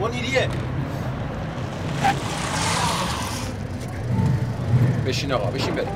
منیریه بشین آقا بشین بریم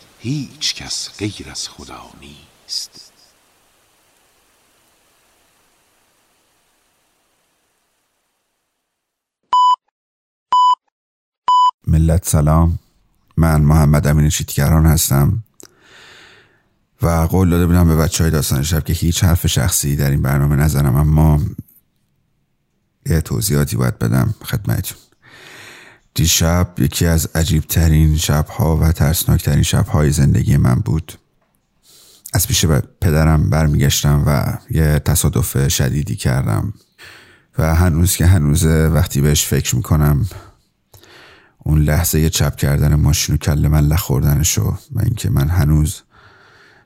هیچ کس غیر از خدا نیست. ملت سلام. من محمد امین چیتگران هستم و قول داده بودم به بچه های داستان شب که هیچ حرف شخصی در این برنامه نزنم اما یه توضیحاتی باید بدم خدمتون دیشب یکی از عجیب ترین شبها و ترسناک ترین شبهای زندگی من بود. از پیش پدرم برمیگشتم و یه تصادف شدیدی کردم و هنوز که هنوزه وقتی بهش فکر می‌کنم اون لحظه چپ کردن ماشین و کل من لخوردنشو و اینکه من هنوز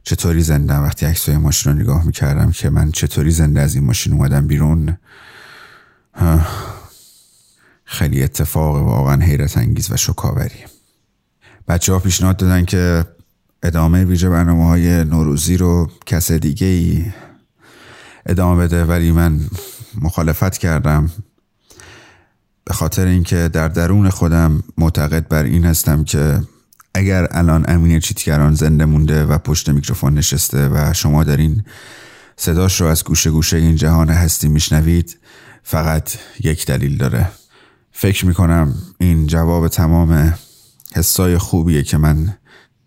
چطوری زنده وقتی عکسای ماشین رو نگاه می‌کردم که من چطوری زنده از این ماشین اومدم بیرون خیلی اتفاق واقعا حیرت انگیز و شکاوری. بچه ها پیشنهاد دادن که ادامه ویژه برنامه های نوروزی رو کس دیگه ای ادامه بده ولی من مخالفت کردم. به خاطر اینکه در درون خودم معتقد بر این هستم که اگر الان امین چیتگران زنده مونده و پشت میکروفون نشسته و شما دارین صداش رو از گوشه گوشه این جهان هستی میشنوید فقط یک دلیل داره. فکر می‌کنم این جواب تمام حسای خوبیه که من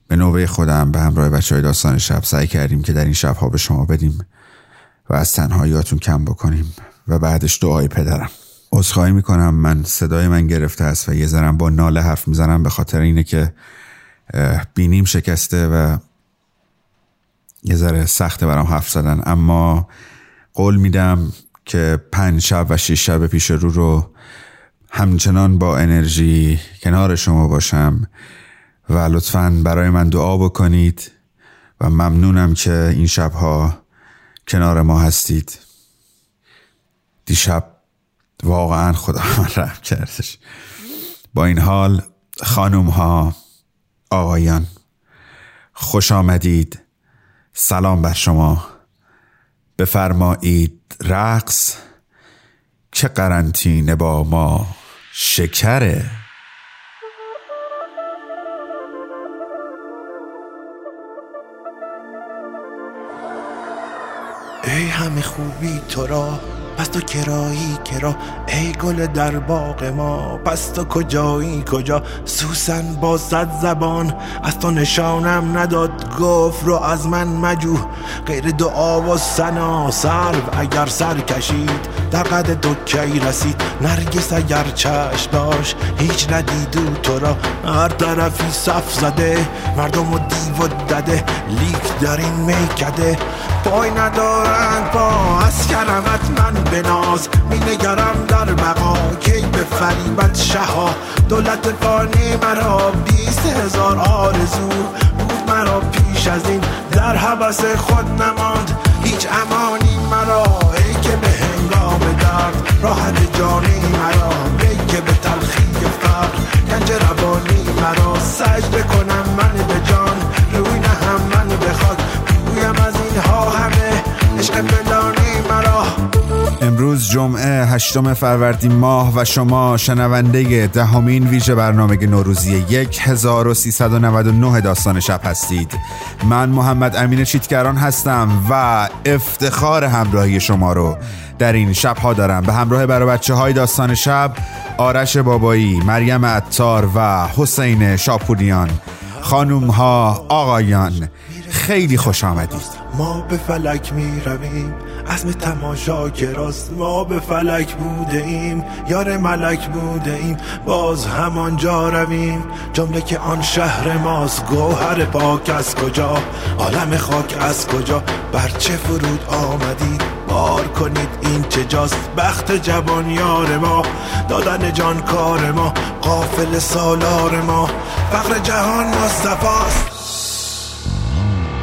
به نوبه خودم به همراه بچه های داستان شب سعی کردیم که در این شبها به شما بدیم و از تنهاییاتون کم بکنیم و بعدش دعای پدرم. عذرخواهی می‌کنم من صدای من گرفته است و یه ذرم با ناله حرف می‌زنم به خاطر اینه که بینیم شکسته و یه ذره سخته برام حرف زدن. اما قول میدم که پنج شب و شیش شب پیش رو رو همچنان با انرژی کنار شما باشم و لطفا برای من دعا بکنید و ممنونم که این شبها کنار ما هستید. دیشب واقعا خدا من رحم کردش. با این حال خانوم ها آقایان خوش آمدید. سلام بر شما. بفرمایید رقص. که قرنطینه با ما شکره؟ ای همه خوبی تو را پس تو کرایی کرا ای گل در باغ ما پس تو کجایی؟ کجا؟ سوسن با صد زبان از تو نشانم نداد گفت رو از من مجو غیر دعا و سنا سرو اگر سر کشید در قد تو کی رسید؟ نرگس اگر چشم داشت هیچ ندیدو تو را. هر طرفی صف زده مردم و دیو و دده لیک در این میکده. پای ندارند با از کرمت من بناز. می نگرم در بقا کی به فریبت شها. دولت فانی مرا بیست هزار آرزو بود مرا پیش از این در حبس خود نماند. هیچ امانی مرا. ای که به هنگام درد راحت جانی مرا. ای که به تلخی فقر گنج روانی مرا. سجده کنم من امروز جمعه هشتم فروردین ماه و شما شنونده دهمین ویژه برنامه نوروزی 1399 داستان شب هستید. من محمد امین چیتگران هستم و افتخار همراهی شما رو در این شبها دارم. به همراه برای بچه های داستان شب آرش بابایی، مریم عطار و حسین شاپوریان خانوم ها آقایان خیلی خوش آمدید. ما به فلک می رویم عزم تماشا راست ما به فلک بوده ایم یار ملک بوده ایم. باز همانجا رویم جمله که آن شهر ماست. گوهر پاک از کجا؟ عالم خاک از کجا؟ بر چه فرود آمدید بار کنید این چه جاست؟ بخت جوان یار ما دادن جان کار ما قافل سالار ما. فقر جهان مصطفاست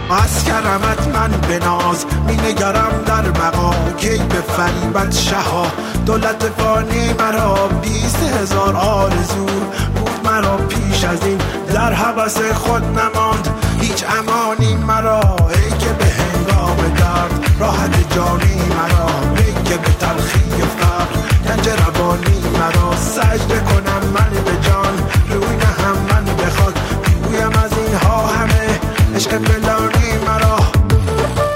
از کرمت من به ناز می نگرم در بقا. کی به فریبت شها؟ دولت فانی مرا بیست هزار آرزو. بود مرا پیش از این در حبس خود نماند. هیچ امانی مرا ای که به هنگام درد. راحت جانی مرا ای که به تلخی فقر گنج روانی مرا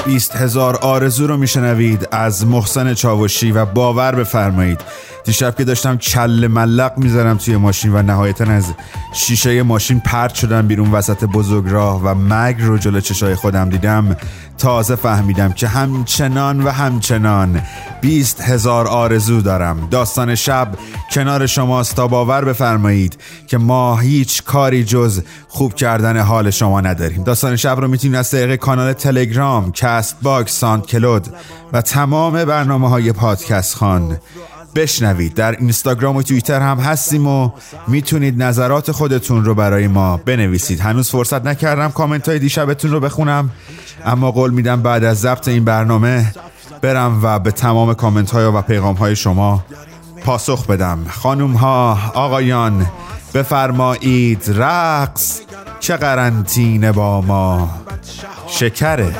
بیست هزار آرزو رو میشنوید. از محسن چاوشی و باور بفرمایید. دیشب که داشتم چل ملق می‌زدم توی ماشین و نهایتا از شیشه ماشین پرت شدم بیرون وسط بزرگ راه و مرگ رو جلو چشای خودم دیدم. تازه فهمیدم که همچنان و همچنان بیست هزار آرزو دارم. داستان شب کنار شماست تا باور بفرمایید که ما هیچ کاری جز خوب کردن حال شما نداریم. داستان شب رو می‌تونید از طریق کانال تلگرام Castbox SoundCloud و تمام برنامه های پادکست خان بشنوید. در اینستاگرام و توییتر هم هستیم و می‌تونید نظرات خودتون رو برای ما بنویسید. هنوز فرصت نکردم کامنت های دیشبتون رو بخونم اما قول میدم بعد از ضبط این برنامه برم و به تمام کامنت های و پیغام های شما پاسخ بدم. خانوم ها آقایان بفرمایید رقص چه قرنطینه با ما؟ شکره.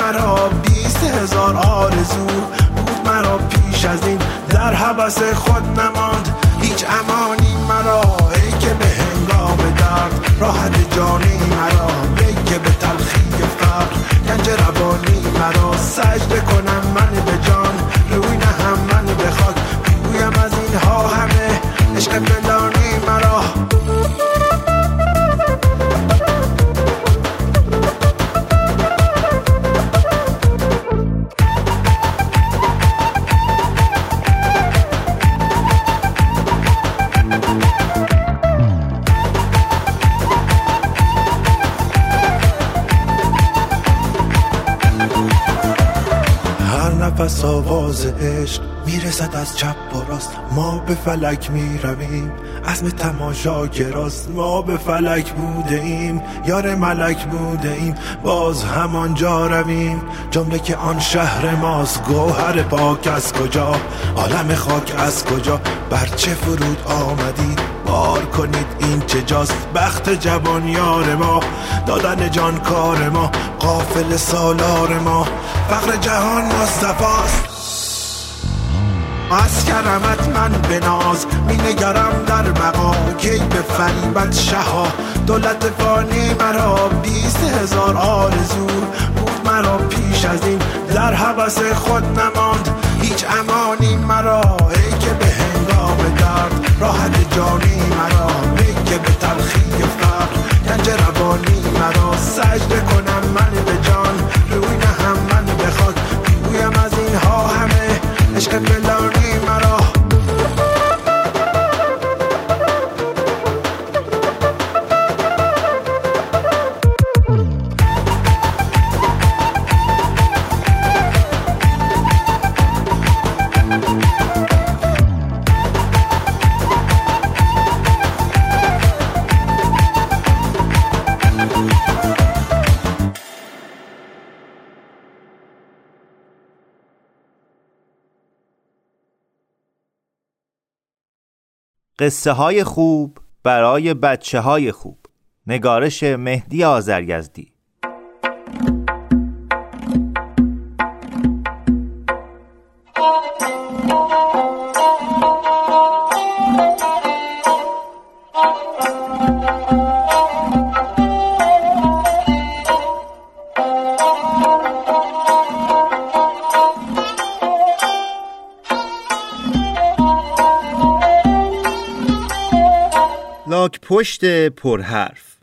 مرا بیست هزار آرزو بود مرا پیش از این. در حبس خود نماند هیچ امانی مرا. ای که به هنگام درد راحت جانی مرا. ای که به تلخی فقر گنج روانی مرا. سجده کنم من به جان روی نهم من به خاک. بویم از اینها همه عشق نفس آواز عشق می‌رسد از چپ و راست. ما به فلک می‌رویم عزم تماشا راست ما به فلک بوده ایم یار ملک بوده ایم باز همانجا رویم جمله که آن شهر ماست. گوهر پاک از کجا؟ عالم خاک از کجا؟ بر چه فرود آمدید؟ بار کنید این چه جاست؟ بخت جوان یار ما. دادن جان کار ما. قافل سالار ما. فقر جهان مصطفاست از کرمت من به ناز. می نگرم در بقا. کی به فریبت شها. دولت فانی مرا بیست هزار آرزو. بود مرا پیش از این. در حبس خود نماند. هیچ امانی مرا. ای که به هنگام درد راحت جانی مرا ای که به تلخی فقر گنج روانی مرا سجده کنم من به جان. روی هم من بخواد بگویم از اینها همه. عشق قصه های خوب برای بچه های خوب. نگارش مهدی آزرگزدی لاک پشت پرحرف.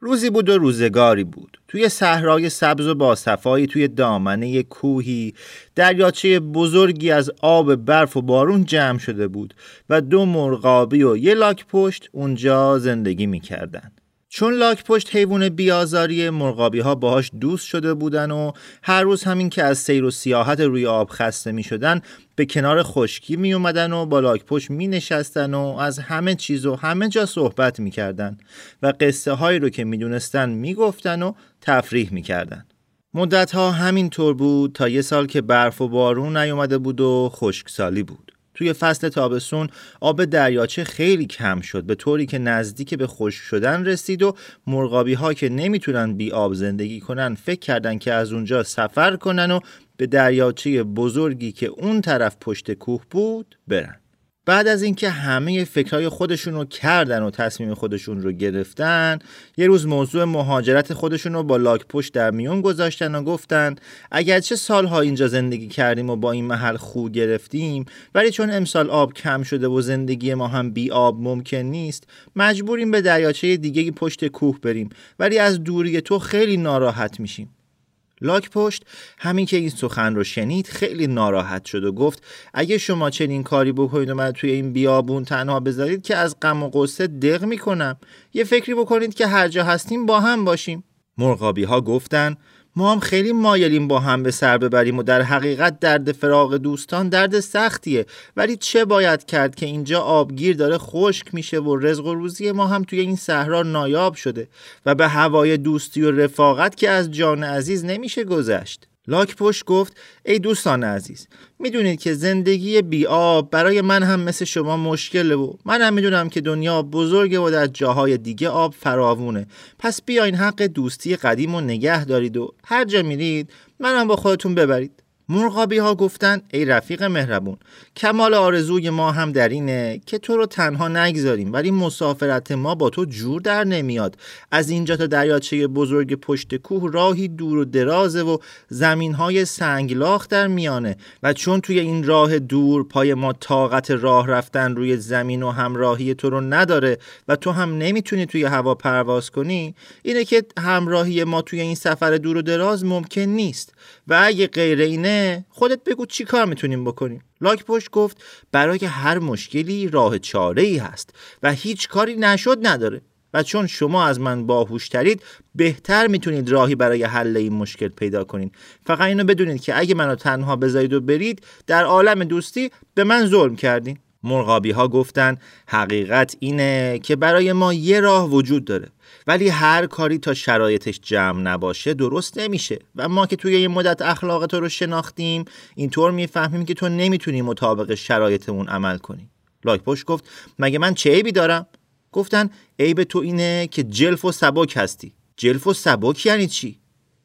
روزی بود و روزگاری بود. توی صحرای سبز و باصفایی توی دامنه کوهی دریاچه بزرگی از آب برف و بارون جمع شده بود و دو مرغابی و یه لاک پشت اونجا زندگی می‌کردن. چون لاک پشت حیوان بیازاری مرغابی ها باهاش دوست شده بودن و هر روز همین که از سیر و سیاحت روی آب خسته می شدن به کنار خشکی می اومدن و با لاک پشت می نشستن و از همه چیز و همه جا صحبت می کردن و قصه هایی رو که می دونستن می گفتن و تفریح می کردن. مدت ها همین طور بود تا یه سال که برف و بارون نیومده بود و خشکسالی بود. توی فصل تابستون آب دریاچه خیلی کم شد به طوری که نزدیک به خشک شدن رسید و مرغابی ها که نمی‌تونن بی آب زندگی کنن فکر کردن که از اونجا سفر کنن و به دریاچه بزرگی که اون طرف پشت کوه بود برن. بعد از اینکه همه فکرهای خودشون رو کردن و تصمیم خودشون رو گرفتن یه روز موضوع مهاجرت خودشون رو با لاک پشت در میون گذاشتن و گفتن اگرچه سالها اینجا زندگی کردیم و با این محل خو گرفتیم ولی چون امسال آب کم شده و زندگی ما هم بی آب ممکن نیست مجبوریم به دریاچه دیگه پشت کوه بریم ولی از دوری تو خیلی ناراحت میشیم. لاک پشت. همین که این سخن رو شنید خیلی ناراحت شد و گفت اگه شما چنین کاری بکنید و من توی این بیابون تنها بذارید که از غم و قصه دق می‌کنم. یه فکری بکنید که هر جا هستیم با هم باشیم. مرغابی ها گفتن ما هم خیلی مایلیم با هم به سر ببریم و در حقیقت درد فراغ دوستان درد سختیه. ولی چه باید کرد که اینجا آبگیر داره خشک میشه و رزق و روزی ما هم توی این صحرا نایاب شده و به هوای دوستی و رفاقت که از جان عزیز نمیشه گذشت. لاک پشت گفت ای دوستان عزیز می‌دونید که زندگی بی آب برای من هم مثل شما مشکله و من هم می‌دونم که دنیا بزرگه و در جاهای دیگه آب فراوونه. پس بیاین حق دوستی قدیم و نگه دارید و هر جا میرید من هم با خودتون ببرید. مرغابی ها گفتن ای رفیق مهربون کمال آرزوی ما هم در اینه که تو رو تنها نگذاریم ولی مسافرت ما با تو جور در نمیاد. از اینجا تا دریاچه بزرگ پشت کوه راهی دور و درازه و زمین های سنگلاخ در میانه و چون توی این راه دور پای ما طاقت راه رفتن روی زمین و همراهی تو رو نداره و تو هم نمی‌تونی توی هوا پرواز کنی اینه که همراهی ما توی این سفر دور و دراز ممکن نیست. و اگه غیر اینه خودت بگو چی کار می‌تونیم بکنیم. لاک پشت گفت برای هر مشکلی راه چاره ای هست و هیچ کاری نشد نداره و چون شما از من باهوشترید بهتر می‌تونید راهی برای حل این مشکل پیدا کنید فقط اینو بدونید که اگه منو تنها بذارید و برید در عالم دوستی به من ظلم کردین. مرغابی ها گفتن حقیقت اینه که برای ما یه راه وجود داره. ولی هر کاری تا شرایطش جمع نباشه درست نمیشه. و ما که توی یه مدت اخلاق تو رو شناختیم اینطور می‌فهمیم که تو نمی‌تونی مطابق شرایطمون عمل کنی. لاکپشت گفت مگه من چه عیبی دارم؟ گفتن عیب تو اینه که جلف و سبک هستی. جلف و سبک یعنی چی؟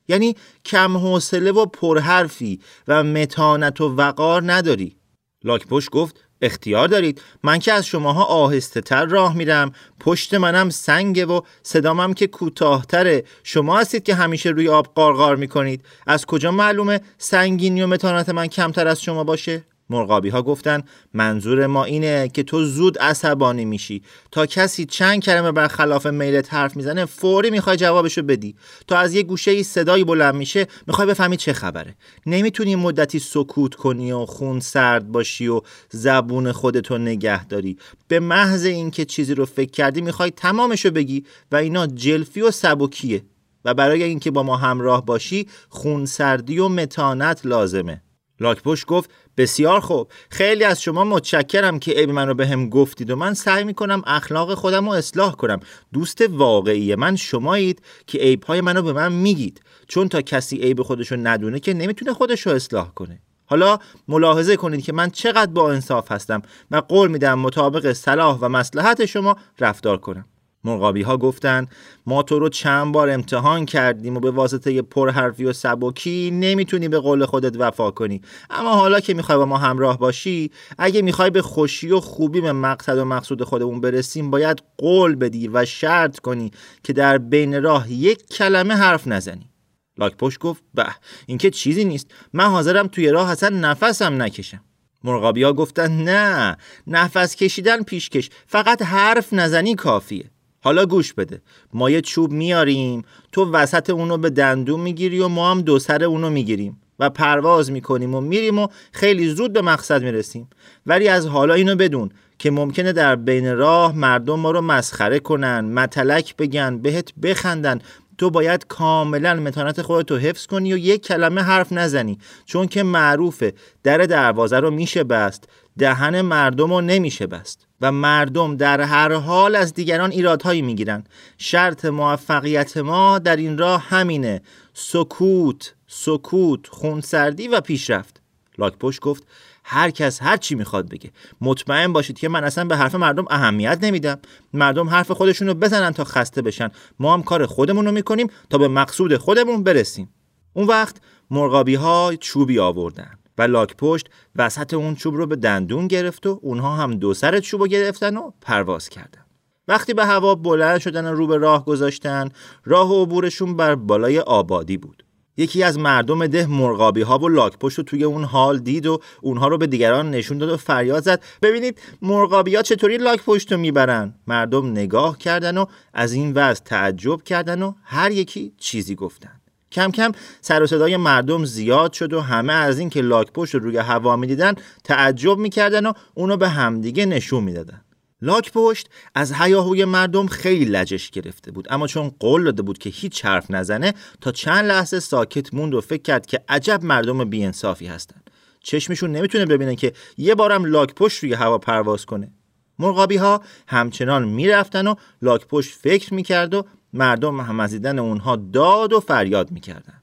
یعنی کم حوصله و پرحرفی و متانت و وقار نداری. لاکپشت گفت اختیار دارید. من که از شماها آهسته تر راه میرم. پشت منم سنگه و صدامم که کوتاهتره. شما هستید که همیشه روی آب قارقار می‌کنید. از کجا معلومه سنگینی و متانت من کمتر از شما باشه؟ مرغابی ها گفتن منظور ما اینه که تو زود عصبانی میشی. تا کسی چند کلمه بر خلاف میلت حرف می‌زنه فوری می‌خوای جوابشو بدی. تا از یه گوشه ای صدایی بلند میشه می‌خوای بفهمی چه خبره. نمی‌تونی مدتی سکوت کنی و خون سرد باشی و زبون خودتو نگه داری. به محض اینکه چیزی رو فکر کردی می‌خوای تمامشو بگی و اینا جلفی و سبکیه. و برای اینکه با ما همراه باشی خونسردی و متانت لازمه. لاکپوش گفت بسیار خوب. خیلی از شما متشکرم که عیب من رو به هم گفتید و من سعی می‌کنم اخلاق خودم رو اصلاح کنم. دوست واقعی من شمایید که عیبهای منو به من میگید. چون تا کسی عیب خودش رو ندونه که نمی‌تونه خودش رو اصلاح کنه. حالا ملاحظه کنید که من چقدر با انصاف هستم و قول میدم مطابق صلاح و مسلحت شما رفتار کنم. مرغابی ها گفتن ما تو رو چند بار امتحان کردیم و به واسطه پرحرفی و سبکی نمی‌تونی به قول خودت وفا کنی. اما حالا که می‌خوای با ما همراه باشی اگه می‌خوای به خوشی و خوبی به مقصد و مقصود خودمون برسیم باید قول بدی و شرط کنی که در بین راه یک کلمه حرف نزنی. لاکپشت گفت به این که چیزی نیست. من حاضرم توی راه اصلا نفسم نکشم. مرغابی ها گفتن نه نفس کشیدن پیشکش فقط حرف نزنی کافیه. حالا گوش بده. ما یه چوب میاریم تو وسط اونو به دندون می‌گیری و ما هم دو سر اونو می‌گیریم و پرواز می‌کنیم و میریم و خیلی زود به مقصد می‌رسیم. ولی از حالا اینو بدون که ممکنه در بین راه مردم ما رو مسخره کنن متلک بگن بهت بخندن. تو باید کاملا متانت خودتو حفظ کنی و یک کلمه حرف نزنی. چون که معروفه در دروازه رو میشه بست دهن مردم رو نمیشه بست. و مردم در هر حال از دیگران ایرادهایی می‌گیرن شرط موفقیت ما در این راه همینه. سکوت سکوت خونسردی و پیشرفت. لاکپشت گفت هر کس هر چی می‌خواد بگه. مطمئن باشید که من اصلا به حرف مردم اهمیت نمیدم. مردم حرف خودشونو بزنن تا خسته بشن. ما هم کار خودمون رو می‌کنیم تا به مقصود خودمون برسیم. اون وقت مرغابی ها چوبی آوردن. و لاک پشت وسط اون چوب رو به دندون گرفت و اونها هم دو سر چوب رو گرفتن و پرواز کردن. وقتی به هوا بلند شدن و رو به راه گذاشتن راه و عبورشون بر بالای آبادی بود. یکی از مردم ده مرغابی ها و لاک پشت رو توی اون حال دید و اونها رو به دیگران نشون داد و فریاد زد. ببینید مرغابی ها چطوری لاک پشت رو می‌برن؟ مردم نگاه کردن و از این وضع تعجب کردن و هر یکی چیزی گفتن. کم کم سر و صدای مردم زیاد شد و همه از این که لاک پشت رو روی هوا می‌دیدن تعجب می‌کردن و اونو به همدیگه نشون می‌دادن. لاک پشت از هیاهوی مردم خیلی لجش گرفته بود اما چون قول داده بود که هیچ حرف نزنه تا چند لحظه ساکت موند و فکر کرد که عجب مردم بیانصافی هستن. چشمشون نمی‌تونه ببینن که یه بارم لاک پشت روی هوا پرواز کنه. مرغابی ها همچنان می‌رفتن و لاک پشت فکر می‌کرد و مردم هم از دیدن اونها داد و فریاد می‌کردن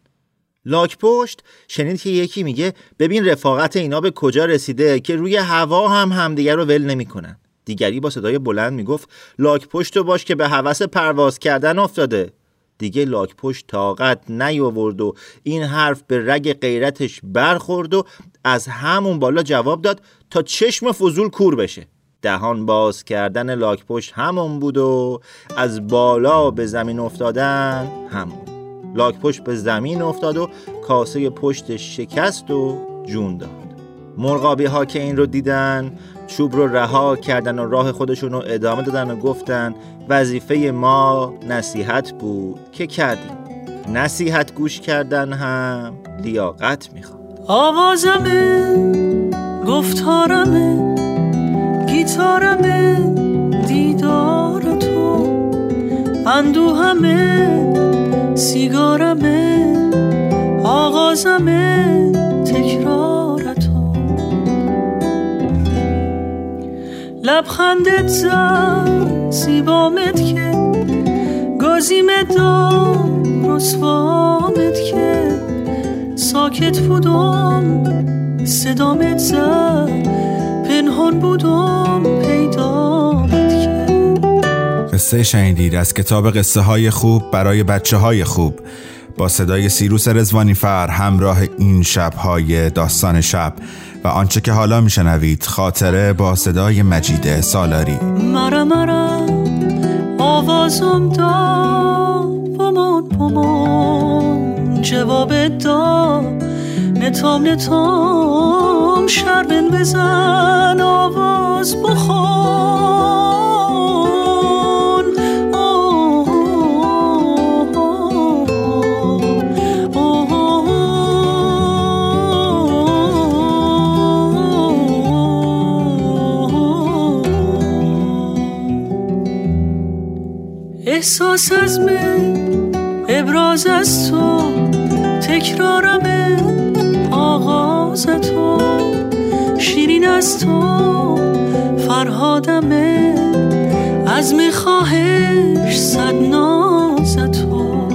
لاک پشت شنید که یکی میگه ببین رفاقت اینا به کجا رسیده که روی هوا هم همدیگر رو ول نمی‌کنن. دیگری با صدای بلند می‌گفت لاک پشت باش که به هوس پرواز کردن افتاده. دیگه لاک پشت طاقت نیاورد و این حرف به رگ غیرتش برخورد و از همون بالا جواب داد تا چشم فضول کور بشه. دهان باز کردن لاک پشت همون بود و از بالا به زمین افتادن همون. لاک پشت به زمین افتاد و کاسه پشتش شکست و جون داد. مرغابی ها که این رو دیدن چوب رو رها کردن و راه خودشون رو ادامه دادن و گفتن وظیفه ما نصیحت بود که کردیم. نصیحت گوش کردن هم لیاقت می‌خواد. آوازمه گفتارمه گیتارمه دیدار تو. اندوهمه سیگارمه آغازمه تکرار تو. لبخندت زد سیبامت که. گازیمت داد رسوامت که. ساکت بودم صدامت زد پنهان بودم پیدا قصه شنیدید از کتاب قصه های خوب برای بچه های خوب. با صدای سیروس رزوانی فر همراه این شبهای داستان شب. و آنچه که حالا میشنوید خاطره با صدای مجید سالاری. مرا مرا آوازم دا بمان بمان جواب دا نتام نتام شربن بزن آواز بخون. احساس از من ابراز از تو. تکرارم آغاز تو. شیرین از تو فرهادمه از خواهش صد ناز تو.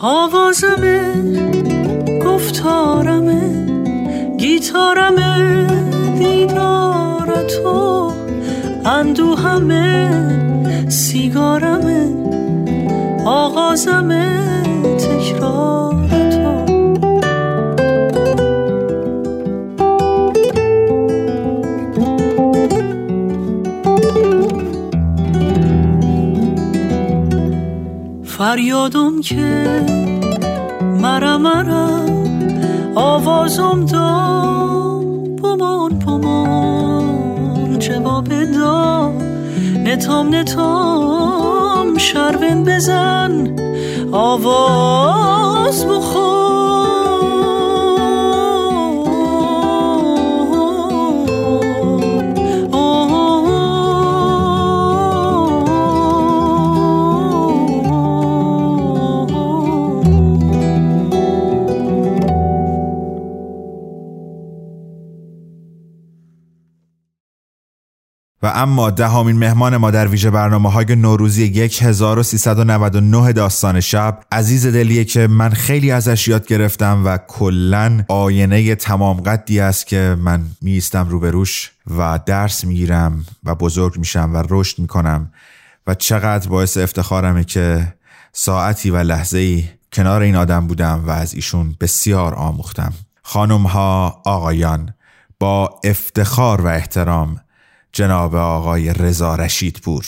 آوازمه گفتارمه گیتارمه دیدار تو. اندوهمه سیگارمه آغازمه تکرار تو. فریادم که مرا مرا آوازم دا بمان بمان جواب دا نتام نتام. شربن بزن. آواز بخون و اما دهمین مهمان ما در ویژه برنامه های نوروزی 1399 داستان شب عزیز دلیه که من خیلی ازش یاد گرفتم و کلا آینه تمام قدی است که من میستم روبروش و درس می‌گیرم و بزرگ میشم و رشد می‌کنم و چقدر باعث افتخارمه که ساعتی و لحظه ای کنار این آدم بودم و از ایشون بسیار آموختم. خانم ها آقایان با افتخار و احترام جناب آقای رضا رشید پور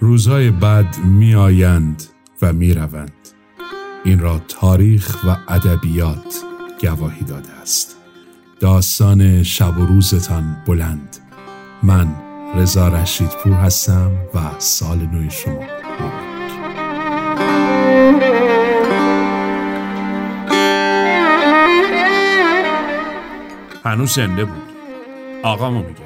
روزهای بد می آیند و می روند. این را تاریخ و ادبیات گواهی داده است. داستان شب و روزتان بلند. من رضا رشیدپور هستم و سال نوی شما. هنوز زنده بود. آقامو میگم.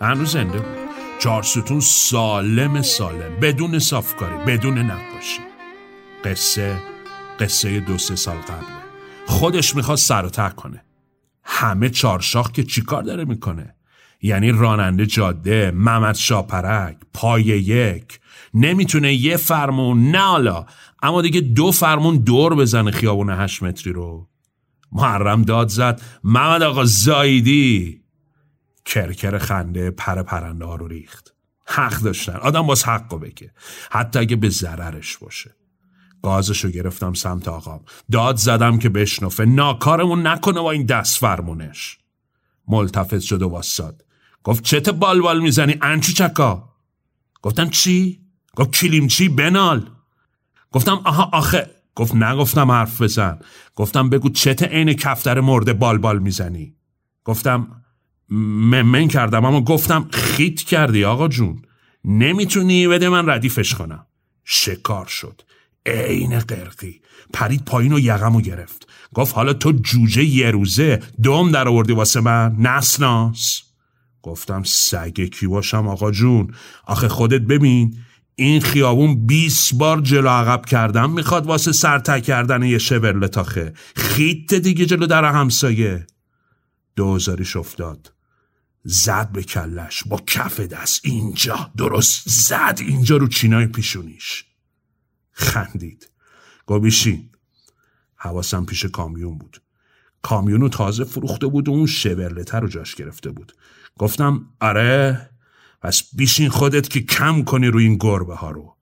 هنوز زنده بود. چهار ستون سالم سالم بدون صافکاری بدون نقاشی. قصه قصه دو سه سال قبله. خودش می‌خواد سر و ته کنه. همه چارشاخ که چیکار داره می‌کنه؟ یعنی راننده جاده محمد شاپرک پای یک. نمی‌تونه یه فرمون نه حالا اما دیگه دو فرمون دور بزنه خیابون هشت متری رو. محرم داد زد محمد آقا زایدی. کرکر خنده پر پرنده رو ریخت. حق داشتن. آدم باز حق بگه. حتی اگه به ضررش باشه. گازشو گرفتم سمت آقام. داد زدم که بشنفه. ناکارمون نکنه با این دست فرمونش. ملتفت شد و واساد. گفت چته بال بال می‌زنی انچو چکا؟ گفتم چی؟ گفت کلیمچی بنال؟ گفتم آها آخه. گفت نگفتم حرف بزن. گفتم بگو چت عین کفتر مرده بال بال می‌زنی؟ گفتم ممن کردم اما گفتم خیت کردی آقا جون. نمی‌تونی بده من ردیفش کنم. شکار شد. عین قرقی. پرید پایین و یقمو گرفت. گفت حالا تو جوجه یه روزه دوم در آوردی واسه من؟ نسناس. گفتم سگ کی باشم آقا جون. آخه خودت ببین این خیابون 20 بار جلو عقب کردم می‌خواد واسه سرته کردن یه شبرله تاخه خیت دیگه جلو در همسایه. دوزاریش افتاد. زد به کلش با کف دست. اینجا درست. زد اینجا رو چینای پیشونیش. خندید. گابیشین حواسم پیش کامیون بود. کامیونو تازه فروخته بود و اون شورلتر رو جاش گرفته بود. گفتم آره پس بیشین خودت که کم کنی روی این گربه ها رو.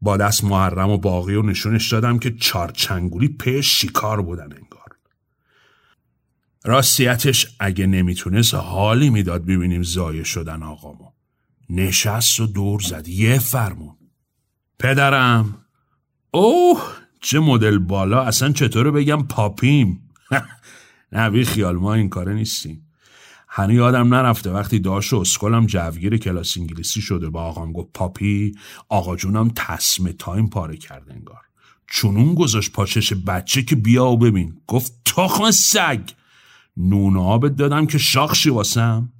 با دست محرم و باقی و نشونش دادم که چارچنگولی پی شکار بودن انگار. راستیتش اگه نمی‌تونست حالی می‌داد ببینیم زایه شدن آقامو. نشست و دور زد. یه فرمون. پدرم. اوه چه مدل بالا. اصلا چطوره بگم پاپیم؟ نه بی خیال ما این کاره نیستیم. هنو یادم نرفته. وقتی داشت و اسکلم جوگیر کلاس انگلیسی شده با آقام گفت پاپی آقا جونم تسمه تایم پاره کرده انگار. چونون گذاشت پاچش بچه که بیا و ببین. گفت تخم سگ. نون آبت دادم که شاخشی واسم.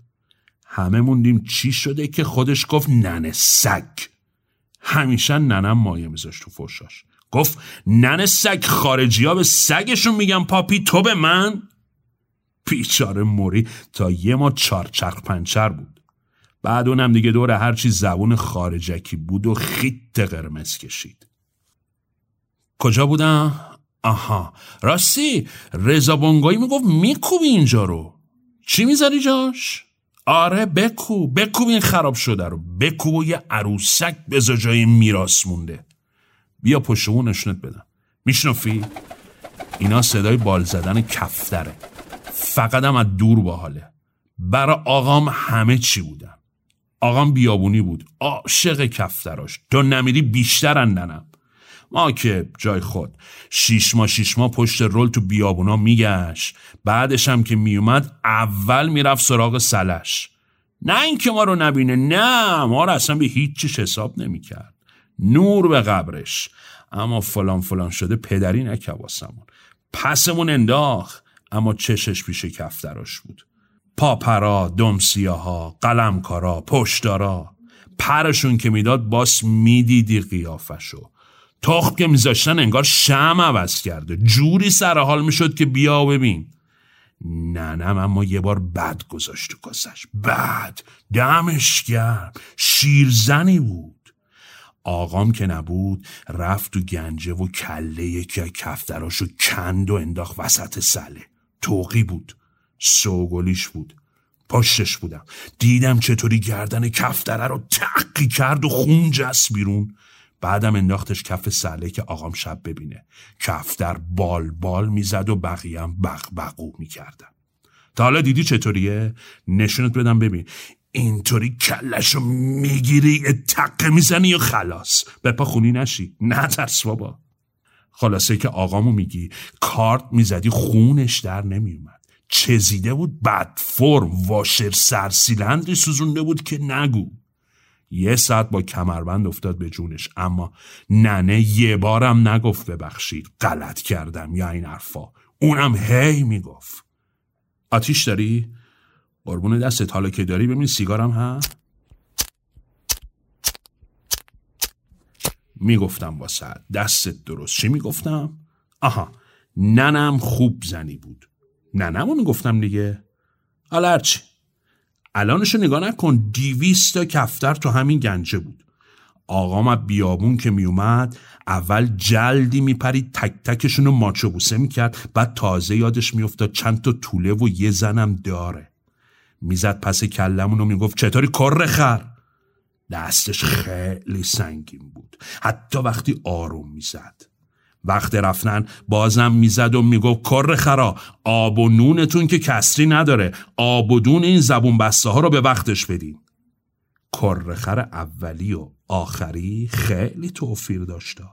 همه موندیم چی شده که خودش گفت ننه سگ. همیشه ننم مایه میذاشت تو فرشاش گفت ننه سگ خارجی ها به سگشون میگم پاپی تو به من؟ بیچاره موری تا یه ما چرخ پنچر بود. بعد اونم دیگه دور هرچی زبون خارجکی بود و خیت قرمز کشید. کجا بودم؟ آها. راستی رضا بونگایی می‌گفت میکوبی اینجا رو. چی می‌ذاری جاش؟ آره بکو بکوب این خراب شده رو. بکوب و یه عروسک بزا جای میراس مونده. بیا پشتمون نشونت بدم. میشنفی؟ اینا صدای بال زدن کفتره. فقط هم از دور باحاله. برا آقام همه چی بودن. آقام بیابونی بود. عاشق کفتراش. تو نمیری بیشتر اندنم. ما که جای خود. شیش ما شیش ما پشت رول تو بیابونا میگشت. بعدش هم که میومد اول می‌رفت سراغ سلش. نه اینکه ما رو نبینه. نه ما رو اصلا به هیچیش حساب نمی‌کرد. نور به قبرش. اما فلان فلان شده پدری نکواسمون. پسمون انداخت. اما چشش پیش کفتراش بود. پاپرا، دمسیاها، قلمکارا، پشتارا پرشون که می‌داد باس می‌دیدی قیافشو. تخم که میذاشتن انگار شم عوض کرده. جوری سر حال می‌شد که بیا ببین. ننم اما یه بار بد گذاشت تو کاسش. بد. دمش گرم. شیرزنی بود. آقام که نبود رفت تو گنجه و کله یکی از کفتراشو کند و انداخت وسط سله. توقی بود سوگلیش بود پشتش بودم. دیدم چطوری گردن کفتره رو تقی کرد و خون جست بیرون. بعدم انداختش کف سله که آقام شب ببینه. کفتر بال بال می‌زد و بقیم بق بقو می‌کردم تا حالا دیدی چطوریه؟ نشونت بدم ببین. اینطوری کلش رو می‌گیری تقه می‌زنی و خلاص. بپا خونی نشی. نه ترس بابا. خلاصه که آقامو میگی کارت می‌زدی خونش در نمیومد چزیده بود بد فرم واشر سرسیلندی سوزونده بود که نگو یه ساعت با کمربند افتاد به جونش اما ننه یه بارم نگفت ببخشید غلط کردم یا این حرفا اونم هی می‌گفت آتیش داری؟ قربون دستت حالا که داری ببین سیگارم ها؟ می‌گفتم واسه. دستت درست. چی می‌گفتم؟ آها. ننم خوب زنی بود. ننمو می‌گفتم دیگه. حالا هرچی الانشو نگاه نکن. دیویست تا کفتر تو همین گنجه بود. آقام بیابون که میومد اول جلدی میپرید تک تکشونو ماچو بوسه می‌کرد. بعد تازه یادش میافتاد چند تا طوله و یه زنم داره. می‌زد پس کلمونو می‌گفت چطوری کر خر؟ دستش خیلی سنگین بود. حتی وقتی آروم می‌زد. وقت رفتن بازم می‌زد و می‌گفت کر خرا آب و نونتون که کسری نداره. آب و دون این زبون بسته ها رو به وقتش بدین. کر خر اولی و آخری خیلی توفیر داشته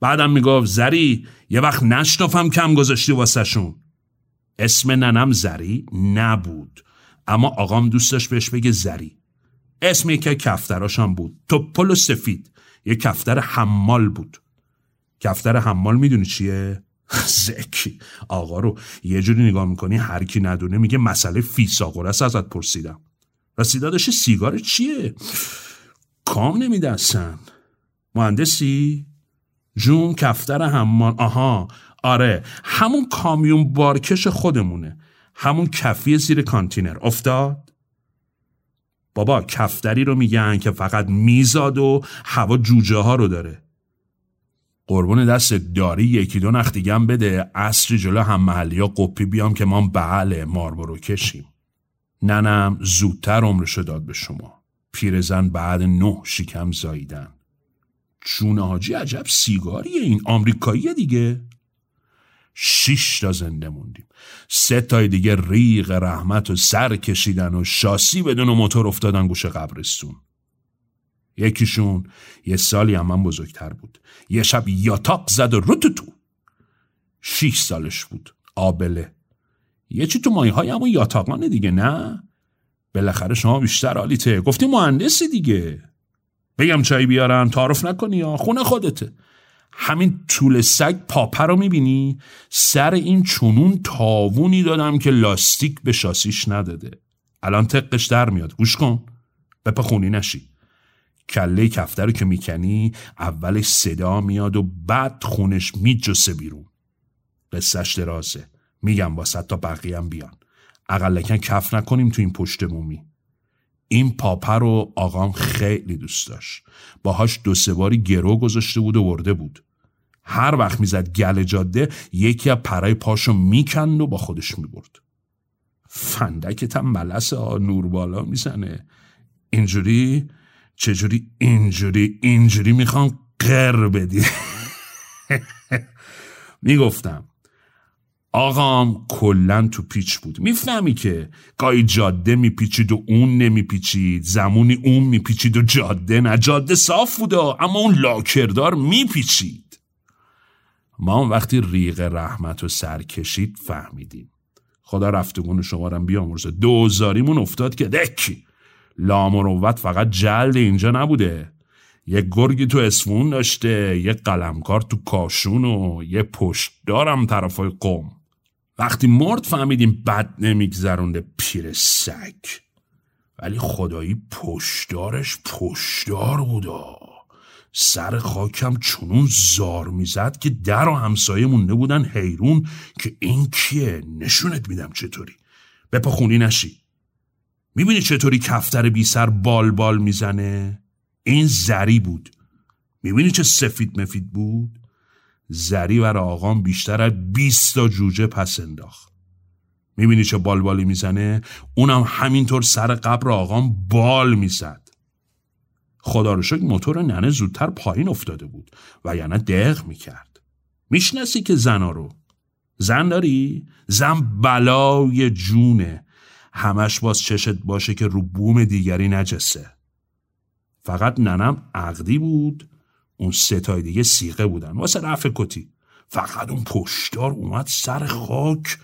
بعدم می‌گفت زری یه وقت نشنفم کم گذاشتی واسه شون اسم ننم زری نبود. اما آقام دوستش بهش بگه زری. اسم یکی کفتراشم بود. توپل و سفید. یه کفتر حمال بود. کفتر حمال می‌دونی چیه؟ زکی. آقا رو یه جوری نگاه می‌کنی هر کی ندونه میگه مسئله فیساقور است ازت پرسیدم. رسیدادش سیگار چیه؟ کام نمیدستن. مهندسی؟ جون کفتر حمال. آها. آره. همون کامیون بارکش خودمونه. همون کفی زیر کانتینر. افتاد؟ بابا کفتری رو میگن که فقط میزاد و هوا جوجه ها رو داره. قربون دست داری یکی دو نخ دیگم بده. اصری جلو هم محلی ها قپی بیام که ما بله ماربرو کشیم. ننم زودتر عمرشو داد به شما. پیرزن بعد نه شکم زاییدن. چون حاجی عجب سیگاریه این. آمریکاییه دیگه. شش تا زنده موندیم. سه تای دیگه ریغ رحمت و سر کشیدن و شاسی بدون موتور افتادن گوش قبرستون. یکیشون یه سالی هم من بزرگتر بود. یه شب یاتاق زد و روتو تو شیش سالش بود. آبله. یه چی تو مایه های همون یاتاقانه دیگه نه؟ بالاخره شما بیشتر آلیته گفتی مهندسی دیگه. بگم چای بیارم تعارف نکنی یا؟ خونه خودته. همین طول سگ پاپه رو می‌بینی؟ سر این چونون تاوونی دادم که لاستیک به شاسیش نداده. الان تقش در میاد. گوش کن. بپا خونی نشی. کله کفتر رو که می‌کنی اولش صدا میاد و بعد خونش میجسه بیرون. قصهش درازه. میگم واسه تا بقیه هم بیان. اقلکن کف نکنیم تو این پشت مومی. این پاپر رو آقام خیلی دوست داشت. باهاش دو سه باری گرو گذاشته بود و ورده بود. هر وقت می‌زد گل جاده یکی از پرای پاشو می‌کند و با خودش می‌برد. فندکت هم ملس نور بالا می‌زنه. اینجوری؟ چجوری اینجوری؟ اینجوری می‌خوان قر بدی. می‌گفتم آقام کلا تو پیچ بود. می‌فهمی که گاهی جاده میپیچید و اون نمیپیچید. زمونی اون میپیچید و جاده نه. جاده صاف بود اما اون لاکردار میپیچید. ما هم وقتی ریق رحمت و سر کشید فهمیدیم. خدا رفتگون شمارم بیامرزه. دوزاریمون افتاد که دکی لامروت فقط جلد اینجا نبوده. یه گرگی تو اسمون داشته یه قلمکار تو کاشون و یه پشت دارم طرفای قوم وقتی مرد فهمیدیم بد نمیگذرونده پیر سگ. ولی خدایی پشتارش پشتار بودا. سر خاکم چونون زار می‌زد که در و همسایه مونده بودن حیرون که این کیه؟ نشونت میدم چطوری. بپا خونی نشی. می‌بینی چطوری کفتر بی سر بال بال می‌زنه؟ این زری بود. می‌بینی چه سفید مفید بود؟ زری بر آقام بیشتر از 20 تا جوجه پس انداخت. می‌بینی چه بالبالی می‌زنه؟ اونم همینطور سر قبر آقام بال می‌زد. خدا رو شکر موتور ننه زودتر پایین افتاده بود و یعنی دق می‌کرد. می‌شناسی که زنا رو؟ زن داری؟ زن بلای جونه. همش باز چشت باشه که رو بوم دیگری نجسه. فقط ننم عقدی بود اون ستای دیگه سیقه بودن. واسه رفع کتی. فقط اون پشتار اومد سر خاک.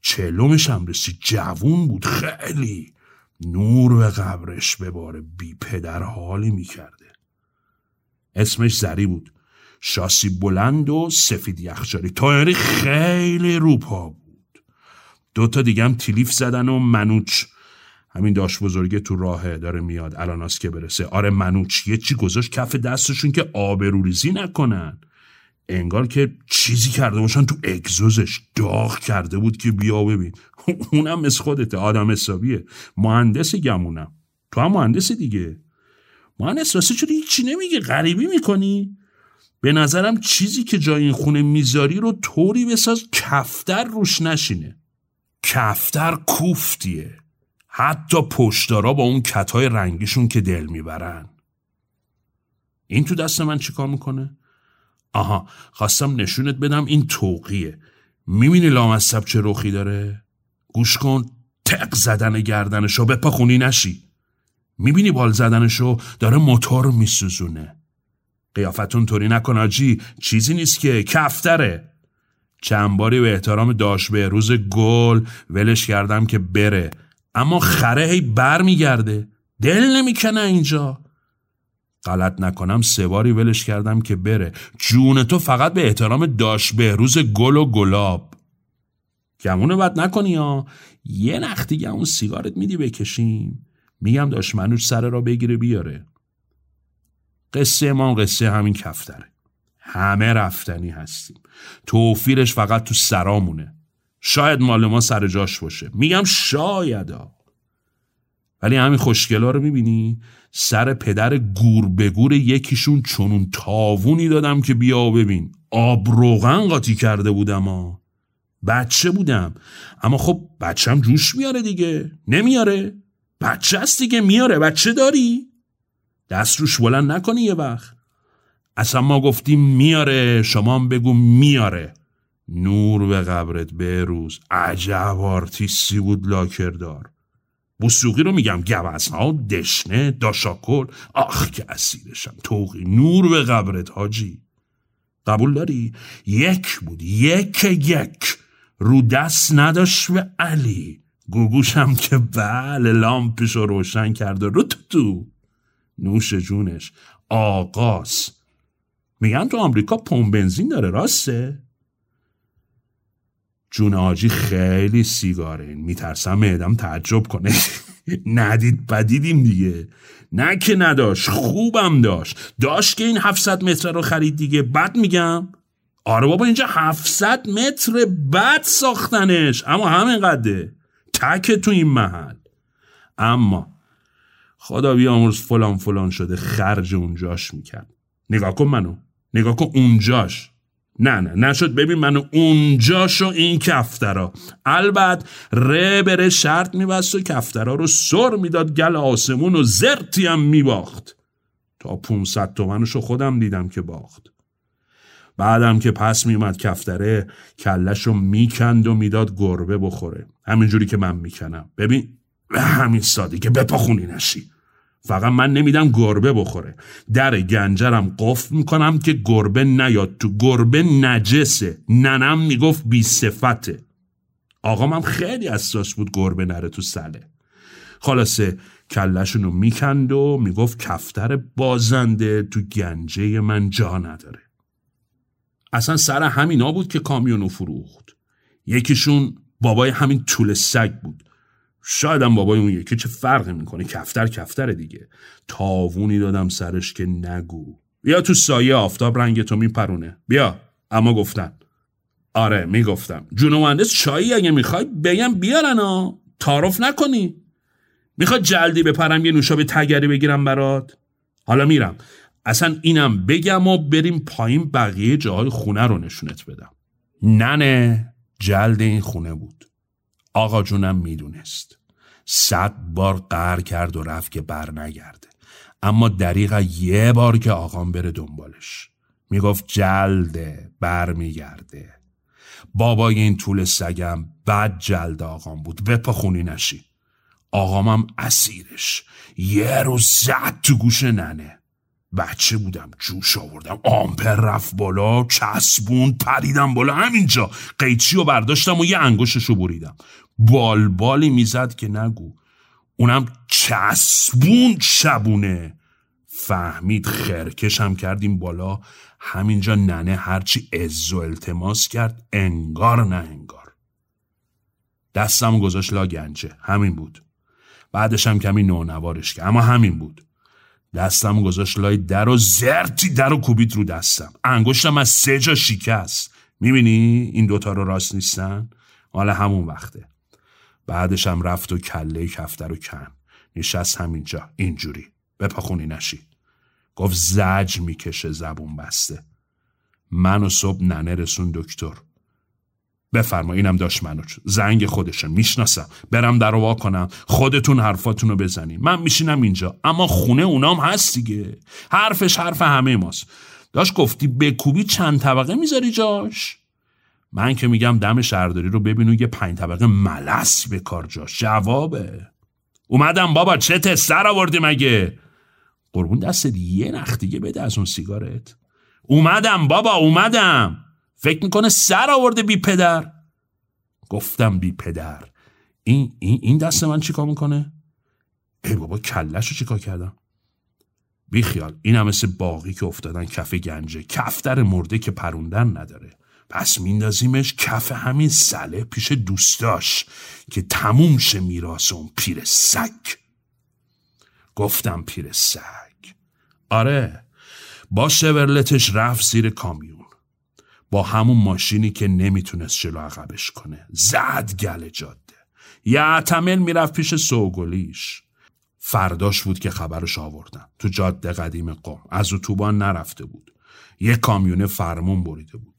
چلومش هم رسید. جوون بود. خیلی نور به قبرش بباره. بی پدر حالی می‌کرده. اسمش زری بود. شاسی بلند و سفید یخچالی. تایری خیلی روپا بود. دوتا دیگه هم تلیف زدن و منوچ همین داشت بزرگه تو راهه داره میاد الان که برسه. آره منوچ یه چی گذاشت؟ کف دستشون که آبروریزی نکنن. انگار که چیزی کرده باشن تو اگزوزش. داغ کرده بود که بیا ببین. اونم مثل خودته. آدم حسابیه. مهندس گمونم. تو هم مهندس دیگه. مهندس راسته چرا هیچی نمیگه؟ غریبی می‌کنی؟ به نظرم چیزی که جای این خونه می‌ذاری رو طوری بساز کفتر روش نشینه. کفتر کوفتیه. حتی پشتارا با اون کتای رنگیشون که دل می‌برن. این تو دست من چیکار می‌کنه؟ آها خواستم نشونت بدم این توقیه. می‌بینی لامصب چه رخی داره؟ گوش کن تق زدن گردنشو به پخونی نشی. می‌بینی بال زدنشو داره موتور میسوزونه. قیافتون طوری نکن آجی چیزی نیست که کفتره. چند باری به احترام داشت به روز گل ولش کردم که بره. اما خره هی بر میگرده دل نمی‌کنه اینجا. غلط نکنم سه باری ولش کردم که بره. جون تو فقط به احترام داش روز گل و گلاب. گمونه بد نکنی ها. یه نخ دیگه اون سیگارت میدی بکشیم. میگم داش منوش سر را بگیره بیاره. قصه ما قصه همین کفتره. همه رفتنی هستیم. توفیرش فقط تو سرامونه. شاید مال ما سر جاش باشه. میگم شاید ولی همین خوشگلا رو می‌بینی؟ سر پدر گور به گور یکیشون چونون تاوونی دادم که بیا ببین. آب روغن قاطی کرده بودم ها. بچه بودم. اما خب بچم جوش میاره دیگه. نمیاره. بچه است دیگه. میاره. بچه داری؟ دست روش بلند نکنی یه وقت. اصلا ما گفتیم میاره. شما هم بگو میاره. نور به قبرت روز عجب آرتیستی بود لاکردار. بوسوقی رو میگم ها دشنه داشاکل. آخ که اسیرشم. توقی نور به قبرت حاجی. قبول داری؟ یک بود. یک یک. رو دست نداشت به علی. گوگوشم که بله لامپش رو روشن کرده رو تو تو. نوش جونش. آقاس. میگن تو آمریکا پمپ بنزین داره راسته؟ جون آجی خیلی سیگاره. میترسم معدم تعجب کنه. ندید بدیدیم دیگه. نه که نداشت خوبم داشت. داشت که این 700 متر رو خرید دیگه. بد میگم آره بابا اینجا 700 متر بد ساختنش. اما همین قده. تک تو این محل. اما خدا بیامرز فلان فلان شده خرج اونجاش می‌کرد. نگاه کن منو. نگاه کن اونجاش. نه نه نشد. ببین منو اونجاش و این کفترا. البته ره بره شرط میبست و کفترا رو سر می‌داد گل آسمون و زرتی هم میباخت. تا 500 تومنشو خودم دیدم که باخت. بعدم که پس میومد کفتره کلش رو می‌کند و می‌داد گربه بخوره. همینجوری که من می‌کنم. ببین همین سادی که بپاخونی نشی. فقط من نمیدم گربه بخوره. در گنجرم قفل می‌کنم که گربه نیاد. تو گربه نجسه. ننم می‌گفت بی صفته. آقام هم خیلی اساس بود گربه نره تو سله. خلاصه کلشونو می‌کند و می‌گفت کفتر بازنده تو گنجه من جا نداره. اصلا سر همینا بود که کامیونو فروخت. یکیشون بابای همین طول سگ بود. شاید هم بابای اون یکی چه فرقی می‌کنه؟ کفتر کفتر دیگه. تاوونی دادم سرش که نگو. بیا تو سایه آفتاب رنگ تو میپرونه. بیا. اما گفتن. آره می‌گفتم. جون مهندس چایی اگه می‌خوای بگم بیارن ها. تعارف نکنی. می‌خواد جلدی بپرم یه نوشابه تگری بگیرم برات. حالا میرم. اصلا اینم بگم و بریم پایین بقیه جاهای خونه رو نشونت بدم. ننه جلد این خونه بود. آقا جونم می‌دونست. صد بار قهر کرد و رفت که بر نگرده اما دریغ یه بار که آقام بره دنبالش. می‌گفت جلده بر میگرده بابای این طول سگم بد جلد آقام بود. بپا خونی نشی. آقامم اسیرش. یه روز زد تو گوش ننه. بچه بودم جوش آوردم. آمپر رفت بالا چسبوند پریدم بالا. همینجا. قیچی رو برداشتم و یه انگشتش رو بریدم. بالبالی می‌زد که نگو. اونم چسبون شبونه. فهمید خرکشم کردیم بالا. همینجا ننه هرچی از و التماس کرد. انگار نه انگار. دستم گذاشت لا گنجه. همین بود. بعدش هم کمی نونوارش که اما همین بود. دستم گذاشت لای در و زرتی در و کوبید رو دستم. انگشتم از سه جا شکست. می‌بینی؟ این دوتا رو راست نیستن؟ حالا همون وقته. بعدش هم رفت و کله کفتر رو کن. نشست همینجا. اینجوری. بپاخونی نشی گفت زج می‌کشه زبون بسته. من و صبح ننه رسون دکتر. بفرما اینم داشت منو. زنگ خودشه می‌شناسم. برم در وا کنم. خودتون حرفاتون رو بزنین. من میشینم اینجا. اما خونه اونام هست دیگه. حرفش حرف همه ماست. داشت گفتی بکوبی چند طبقه می‌ذاری جاش؟ من که میگم دم شهرداری رو ببینو یه پنج طبقه ملس به کار جاش. جوابه. اومدم بابا چه سر آوردی مگه؟ قربون دست یه نخ دیگه بده از اون سیگارت. اومدم بابا اومدم. فکر می‌کنه سر آورده بی پدر. گفتم بی پدر. این, این, این دست من چیکار می‌کنه؟ ای بابا کلش رو چیکار کردم؟ بی خیال این هم مثل باقی که افتادن کف گنجه. کفتر مرده که پروندن نداره. پس میندازیمش کف همین سله پیش دوستاش که تموم شه میراس اون پیر سگ. گفتم پیر سگ. آره با شورلتش رفت زیر کامیون. با همون ماشینی که نمی‌تونست جلو عقبش کنه. زد گل جاده. یه عتمل می‌رفت پیش سوگلیش. فرداش بود که خبرش آوردن. تو جاده قدیم قم. از اتوبان نرفته بود. یه کامیونه فرمون بریده بود.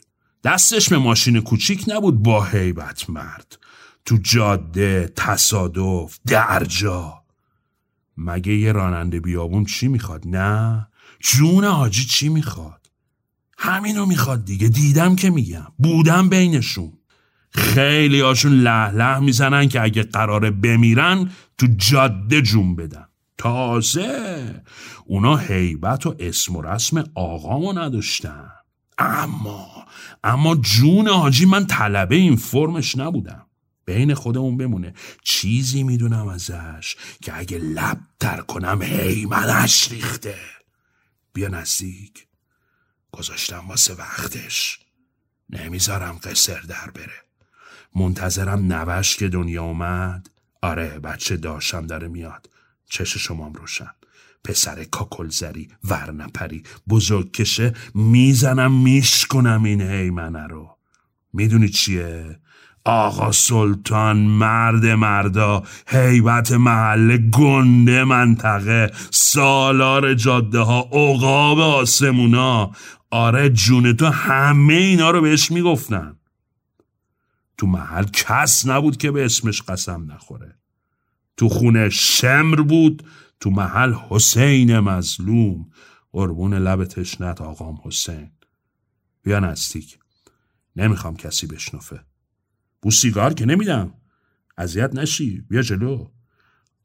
دستش به ماشین کوچیک نبود با هیبت مرد. تو جاده تصادف درجا. مگه یه راننده بیابون چی می‌خواد؟ نه. جون حاجی چی می‌خواد؟ همینو می‌خواد دیگه. دیدم که میگم. بودم بینشون. خیلی هاشون له له می‌زنن که اگه قراره بمیرن تو جاده جون بدن. تازه اونا حیبت و اسم و رسم آقامو نداشتن. اما اما جون حاجی من طلبه این فرمش نبودم. بین خودمون بمونه. چیزی می‌دونم ازش که اگه لب تر کنم هیمنش ریخته. بیا نزدیک. گذاشتم واسه وقتش. نمی‌ذارم قصر در بره. منتظرم نوش که دنیا اومد. آره بچه داشتم داره میاد. چش شمام روشن. پسر کاکلزری ورنپری. بزرگ کشه می‌زنم میشکنم این هیمنه رو. می‌دونی چیه؟ آقا سلطان مرد مردا حیبت محله گنده منطقه سالار جاده ها عقاب آسمونا. آره جون تو همه اینا رو بهش می‌گفتن. تو محل کس نبود که به اسمش قسم نخوره. تو خونه شمر بود تو محل حسین مظلوم. قربون لب تشنت آقام حسین. بیا نستیک نمی‌خوام کسی بشنفه. بو سیگار که نمیدم. اذیت نشی. بیا جلو.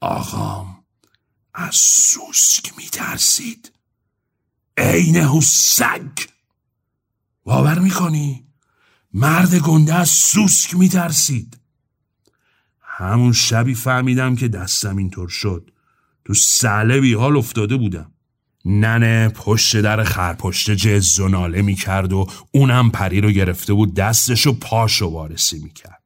آقام از سوسک میترسید. عین سگ باور می‌کنی؟ مرد گنده از سوسک میترسید. همون شبی فهمیدم که دستم اینطور شد. تو سله بی حال افتاده بودم. ننه پشت در خرپشت جز و ناله می‌کرد و اونم پری رو گرفته بود دستش و پاشو وارسی می‌کرد.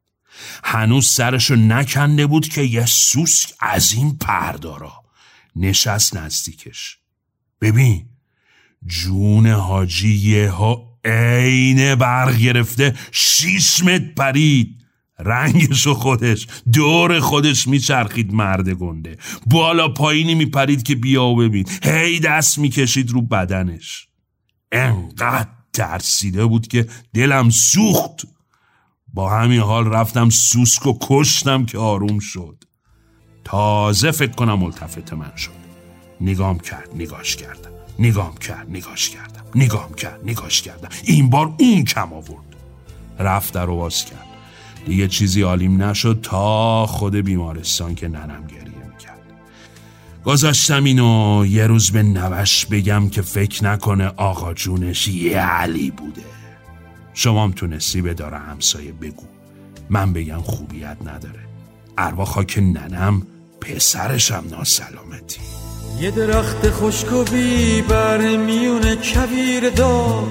هنوز سرشو نکنده بود که یه سوسک از این پردارا نشست نزدیکش. ببین جون حاجی یه ها عین برق گرفته شیش متر پرید. رنگش و خودش دور خودش میچرخید مرد گنده. بالا پایینی میپرید که بیا و ببین. هی دست می‌کشید رو بدنش. انقدر ترسیده بود که دلم سوخت. با همین حال رفتم سوسک و کشتم که آروم شد. تازه فکر کنم ملتفت من شد. نگام کرد نگاش کردم. نگام کرد نگاش کردم. نگام کرد نگاش کردم. این بار اون کم آورد. رفت در رو باز کرد. دیگه چیزی عالیم نشد تا خود بیمارستان که ننم گریه می‌کرد. گذاشتم اینو یه روز به نوش بگم که فکر نکنه آقا جونش یه علی بوده. شمام تونستی به داره همسایه بگو. من بگم خوبیت نداره. اروا خاک ننم پسرشم ناسلامتی. یه درخت خشک بر میون کویر داد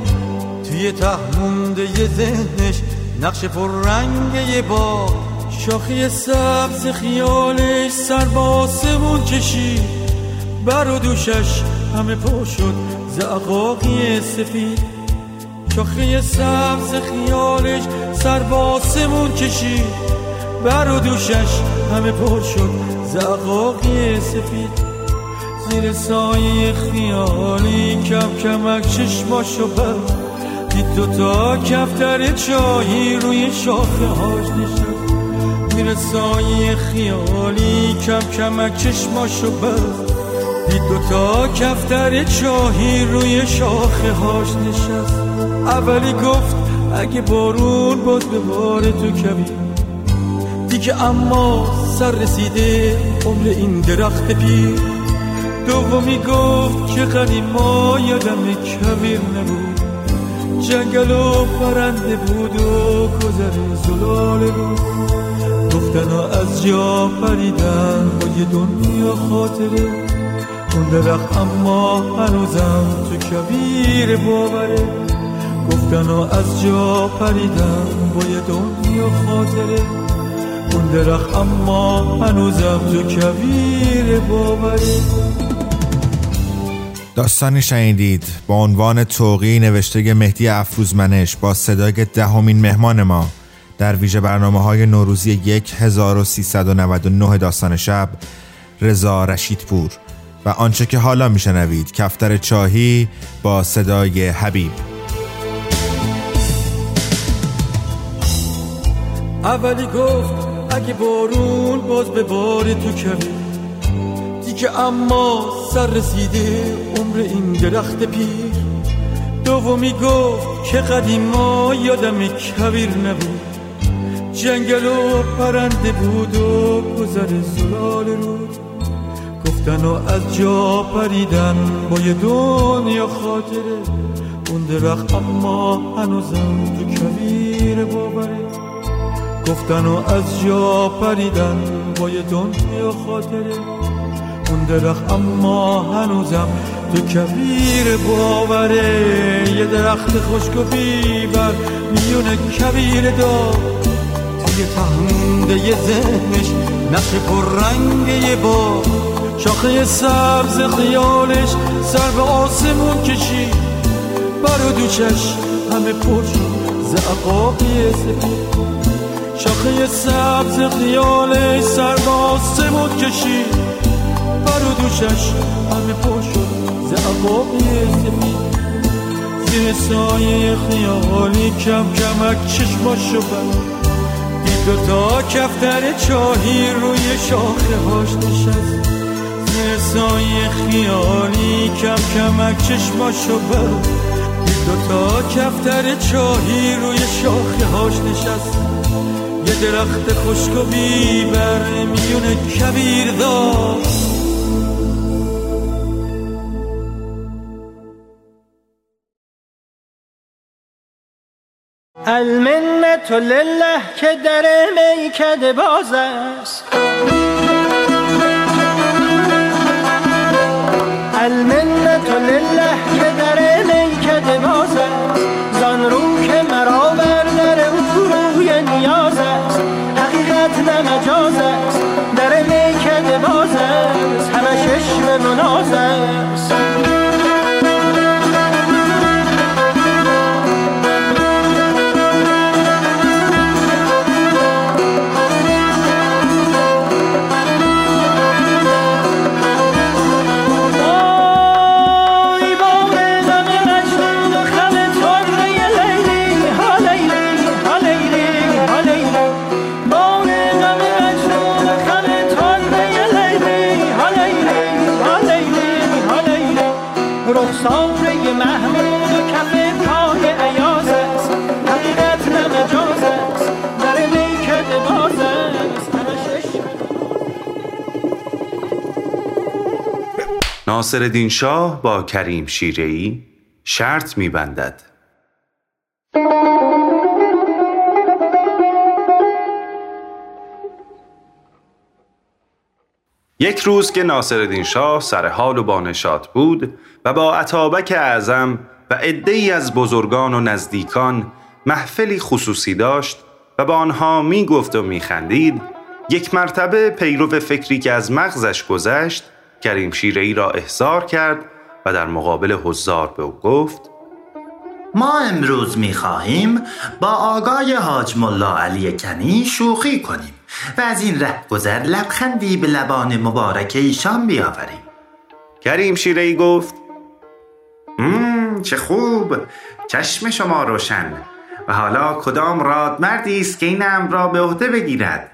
توی ته مونده یه ذهنش نقش پر رنگ یه با شاخی سبز خیالش سر با کشید بر و دوشش همه پر شد زعقاقی سفید. شاخی سبز خیالش سر با کشید بر و دوشش همه پر شد زعقاقی سفید. زیر سایه خیالی کم کمک چشماشو بر دید دوتا کفتر چایی روی شاخه هاش نشد میره سایه خیالی کم کمک چشماشو بست. دید دوتا کفتر چاهی روی شاخه هاش نشست. اولی گفت اگه بارون باز به بار تو کبیر دیگه اما سر رسیده عمر این درخت پیر. دومی گفت که قدیم ما یادم کبیر نبود. جنگل و پرنده بود و گذر زلاله بود. گفتن از جا پریدن با یه دنیا خاطره. اون درخت اما هنوزم تو کبیر باوره. گفتن از جا پریدن با یه دنیا خاطره. اون درخت اما هنوزم تو کبیر باوره. داستانی شنیدید با عنوان توقی نوشته مهدی افروزمنش با صدای دهمین مهمان ما در ویژه برنامه های نوروزی 1399 داستان شب رضا رشیدپور. و آنچه که حالا میشنوید کفتر چاهی با صدای حبیب. اولی گفت اگه بارون باز به باری تو کمی. دیگه اما سر رسیده عمر این درخت پیر. دومی گفت که قدیما یادم کبیر نبود. جنگل و پرنده بود و گذر زلال رود. گفتن و از جا پریدن با یه دنیا خاطره. اون درخت اما هنوزم تو کبیر باوره. گفتن و از جا پریدن با یه دنیا خاطره. اون درخت اما هنوزم تو کبیر باوره. یه درخت خشک و بیبر میون کبیر دار توی تهنده یه ذهنش نقش پر رنگ یه با. شاخه سبز خیالش سر به آسمون کشی برو دوچش همه پر شد زعقاقی سپید شاخه سبز خیالش سر به آسمون کشی برو دوشش همه پر شد. زعقاقی سپید زیر سایه خیالی کم کمک چشماشو بر دو تا کفتر چاهی روی شاخه هاش نشست. زیر سایه خیالی کم کمک چشماشو برو دو تا کفتر چاهی روی شاخه هاش نشست. یه درخت خشک و بیبر میون کبیر داشت. المنت لله که در میکده باز است. المنت ناصر شاه با کریم شیرهی شرط میبندد. یک روز که ناصر شاه سر حال و بانشات بود و با عطابک اعظم و عدهای از بزرگان و نزدیکان محفلی خصوصی داشت و با آنها می گفت و می خندید یک مرتبه پیرو فکری که از مغزش گذشت کریم شیره را احضار کرد و در مقابل حضار به او گفت ما امروز می خواهیم با آقای حاج ملا علی کنی شوخی کنیم و از این ره گذر لبخندی به لبان مبارک ایشان بیاوریم. کریم شیره گفت چه خوب! چشم شما روشن و حالا کدام رادمردی است که این امر را به عهده بگیرد؟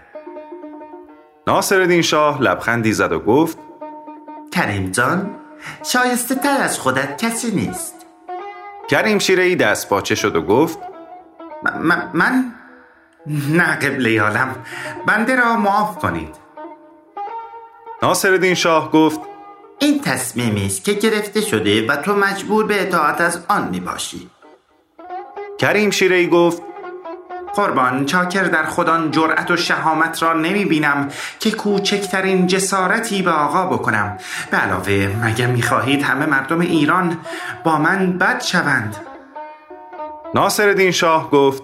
ناصر شاه لبخندی زد و گفت کریم جان شایسته تر از خودت کسی نیست. کریم شیره ای دست باچه شد و گفت من, من؟ نه قبل عالم بنده را معاف کنید. ناصر شاه گفت این تصمیمی است که گرفته شده و تو مجبور به اطاعت از آن می باشی کریم شیره ای گفت قربان چاکر در خودان جرأت و شهامت را نمی بینم که کوچکترین جسارتی به آقا بکنم. به علاوه مگه می خواهید همه مردم ایران با من بد شوند. ناصر شاه گفت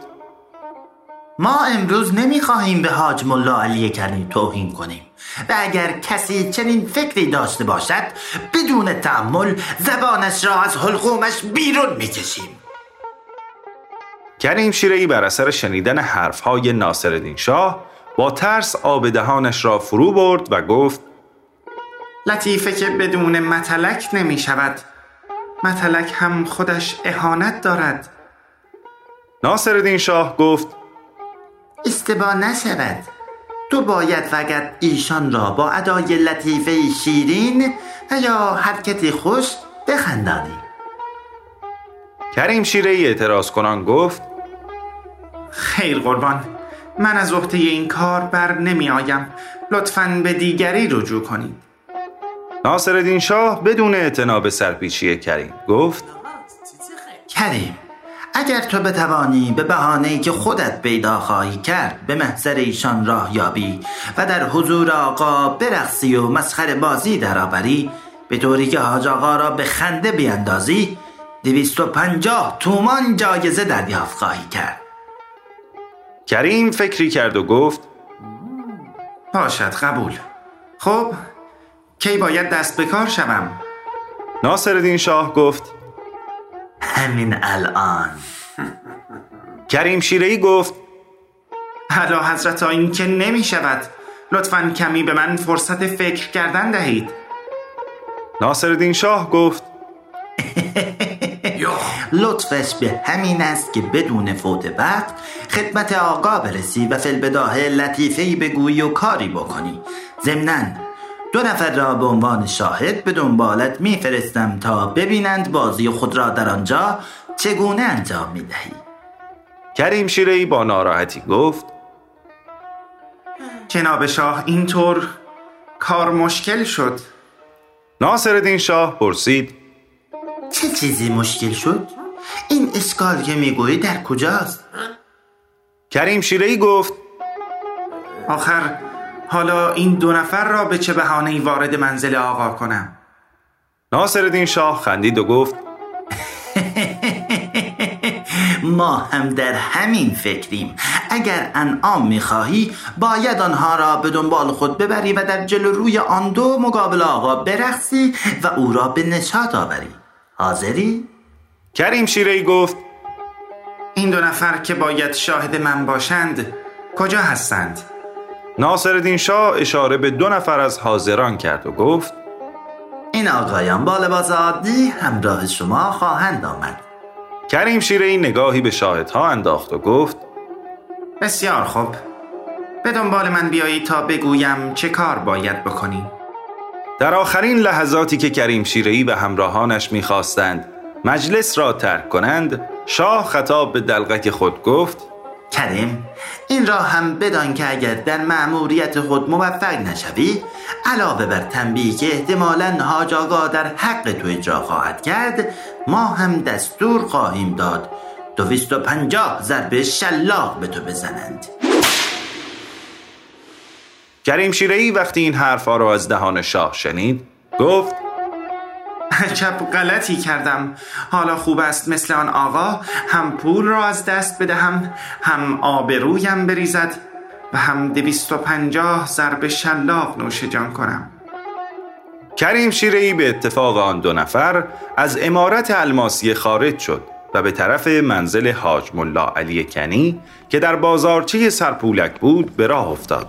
ما امروز نمی خواهیم به حاج ملا علی کنی توهین کنیم و اگر کسی چنین فکری داشته باشد بدون تعمل زبانش را از حلقومش بیرون می‌کشیم. کریم شیرهی بر اثر شنیدن حرفهای ناصر شاه با ترس آب دهانش را فرو برد و گفت لطیفه که بدون متلک نمی شود. متلک هم خودش اهانت دارد. ناصرالدین شاه گفت استبا نشود. تو باید فقط ایشان را با ادای لطیفه شیرین و یا حرکت خوش بخندانی. کریم شیره ای اعتراض کنان گفت خیر قربان من از عهده این کار بر نمی آیم لطفا به دیگری رجوع کنید. ناصرالدین شاه بدون اعتنا به سرپیچی کریم گفت کریم اگر تو بتوانی به بهانه‌ای که خودت پیدا خواهی کرد به محضر ایشان راه یابی و در حضور آقا برقصی و مسخره بازی درآوری به طوری که حاج آقا را به خنده بیاندازی دویست و پنجاه تومان جایزه دریافت خواهی کرد. کریم فکری کرد و گفت باشد قبول. خب کی باید دست به کار شوم؟ ناصرالدین شاه گفت همین الان. کریم شیرهی گفت حالا حضرت این که نمی شود. لطفا کمی به من فرصت فکر کردن دهید. ناصرالدین شاه گفت لطفش به همین است که بدون فوت وقت خدمت آقا برسی و فلبداه لطیفهی بگویی و کاری بکنی. ضمناً دو نفر را به عنوان شاهد به دنبالت میفرستم تا ببینند بازی خود را در آنجا چگونه انجام می‌دهی. کریم شیرهی با ناراحتی گفت جناب شاه اینطور کار مشکل شد. ناصرالدین شاه پرسید چه چیزی مشکل شد؟ این اشکال که می‌گویی در کجاست؟ کریم شیرهی گفت آخر حالا این دو نفر را به چه بهانه‌ای وارد منزل آقا کنم ناصرالدین شاه خندید و گفت ما هم در همین فکریم اگر انعام می‌خواهی باید آنها را به دنبال خود ببری و در جلو روی آن دو مقابل آقا برقصی و او را به نشاط آوری حاضری؟ کریم شیرهی گفت این دو نفر که باید شاهد من باشند کجا هستند؟ ناصرالدین شاه اشاره به دو نفر از حاضران کرد و گفت این آقایان با لباس عادی همراه شما خواهند آمد کریم شیرهی نگاهی به شاهدها انداخت و گفت بسیار خوب به دنبال من بیایی تا بگویم چه کار باید بکنیم در آخرین لحظاتی که کریم شیرهی و همراهانش می‌خواستند مجلس را ترک کنند شاه خطاب به دلقک خود گفت کریم این را هم بدان که اگر در مأموریت خود موفق نشوی علاوه بر تنبیهی که احتمالا حاج آقا در حق تو اجرا خواهد کرد ما هم دستور خواهیم داد دویست و پنجاه ضربه شلاق به تو بزنند. کریم شیرهی وقتی این حرفها را از دهان شاه شنید گفت عجب غلطی کردم. حالا خوب است مثل آن آقا هم پول را از دست بدهم هم آبرویم بریزد و هم دویست و پنجاه ضرب شلاق نوش جان کنم. کریم شیرهی به اتفاق آن دو نفر از امارت الماسی خارج شد و به طرف منزل حاج ملا علی کنی که در بازارچه سرپولک بود به راه افتاد.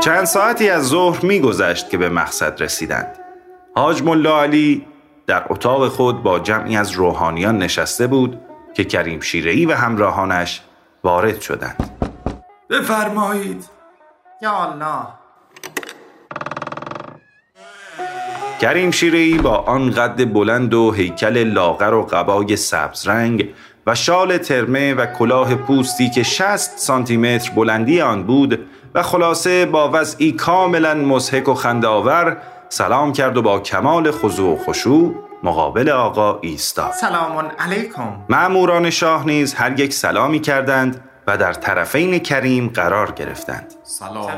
چند ساعتی از ظهر میگذشت که به مقصد رسیدند. حاج ملا علی در اتاق خود با جمعی از روحانیان نشسته بود که کریم شیرهی و همراهانش وارد شدند. بفرمایید. یا الله. کریم شیرهی با آن قد بلند و هیکل لاغر و قبای سبز رنگ و شال ترمه و کلاه پوستی که 60 سانتی متر بلندی آن بود و خلاصه با وضعی کاملا مزهک و خندآور سلام کرد و با کمال خضوع و خشوع مقابل آقا ایستاد. سلام علیکم. معموران شاه نیز هر یک سلامی کردند و در طرفین کریم قرار گرفتند. سلام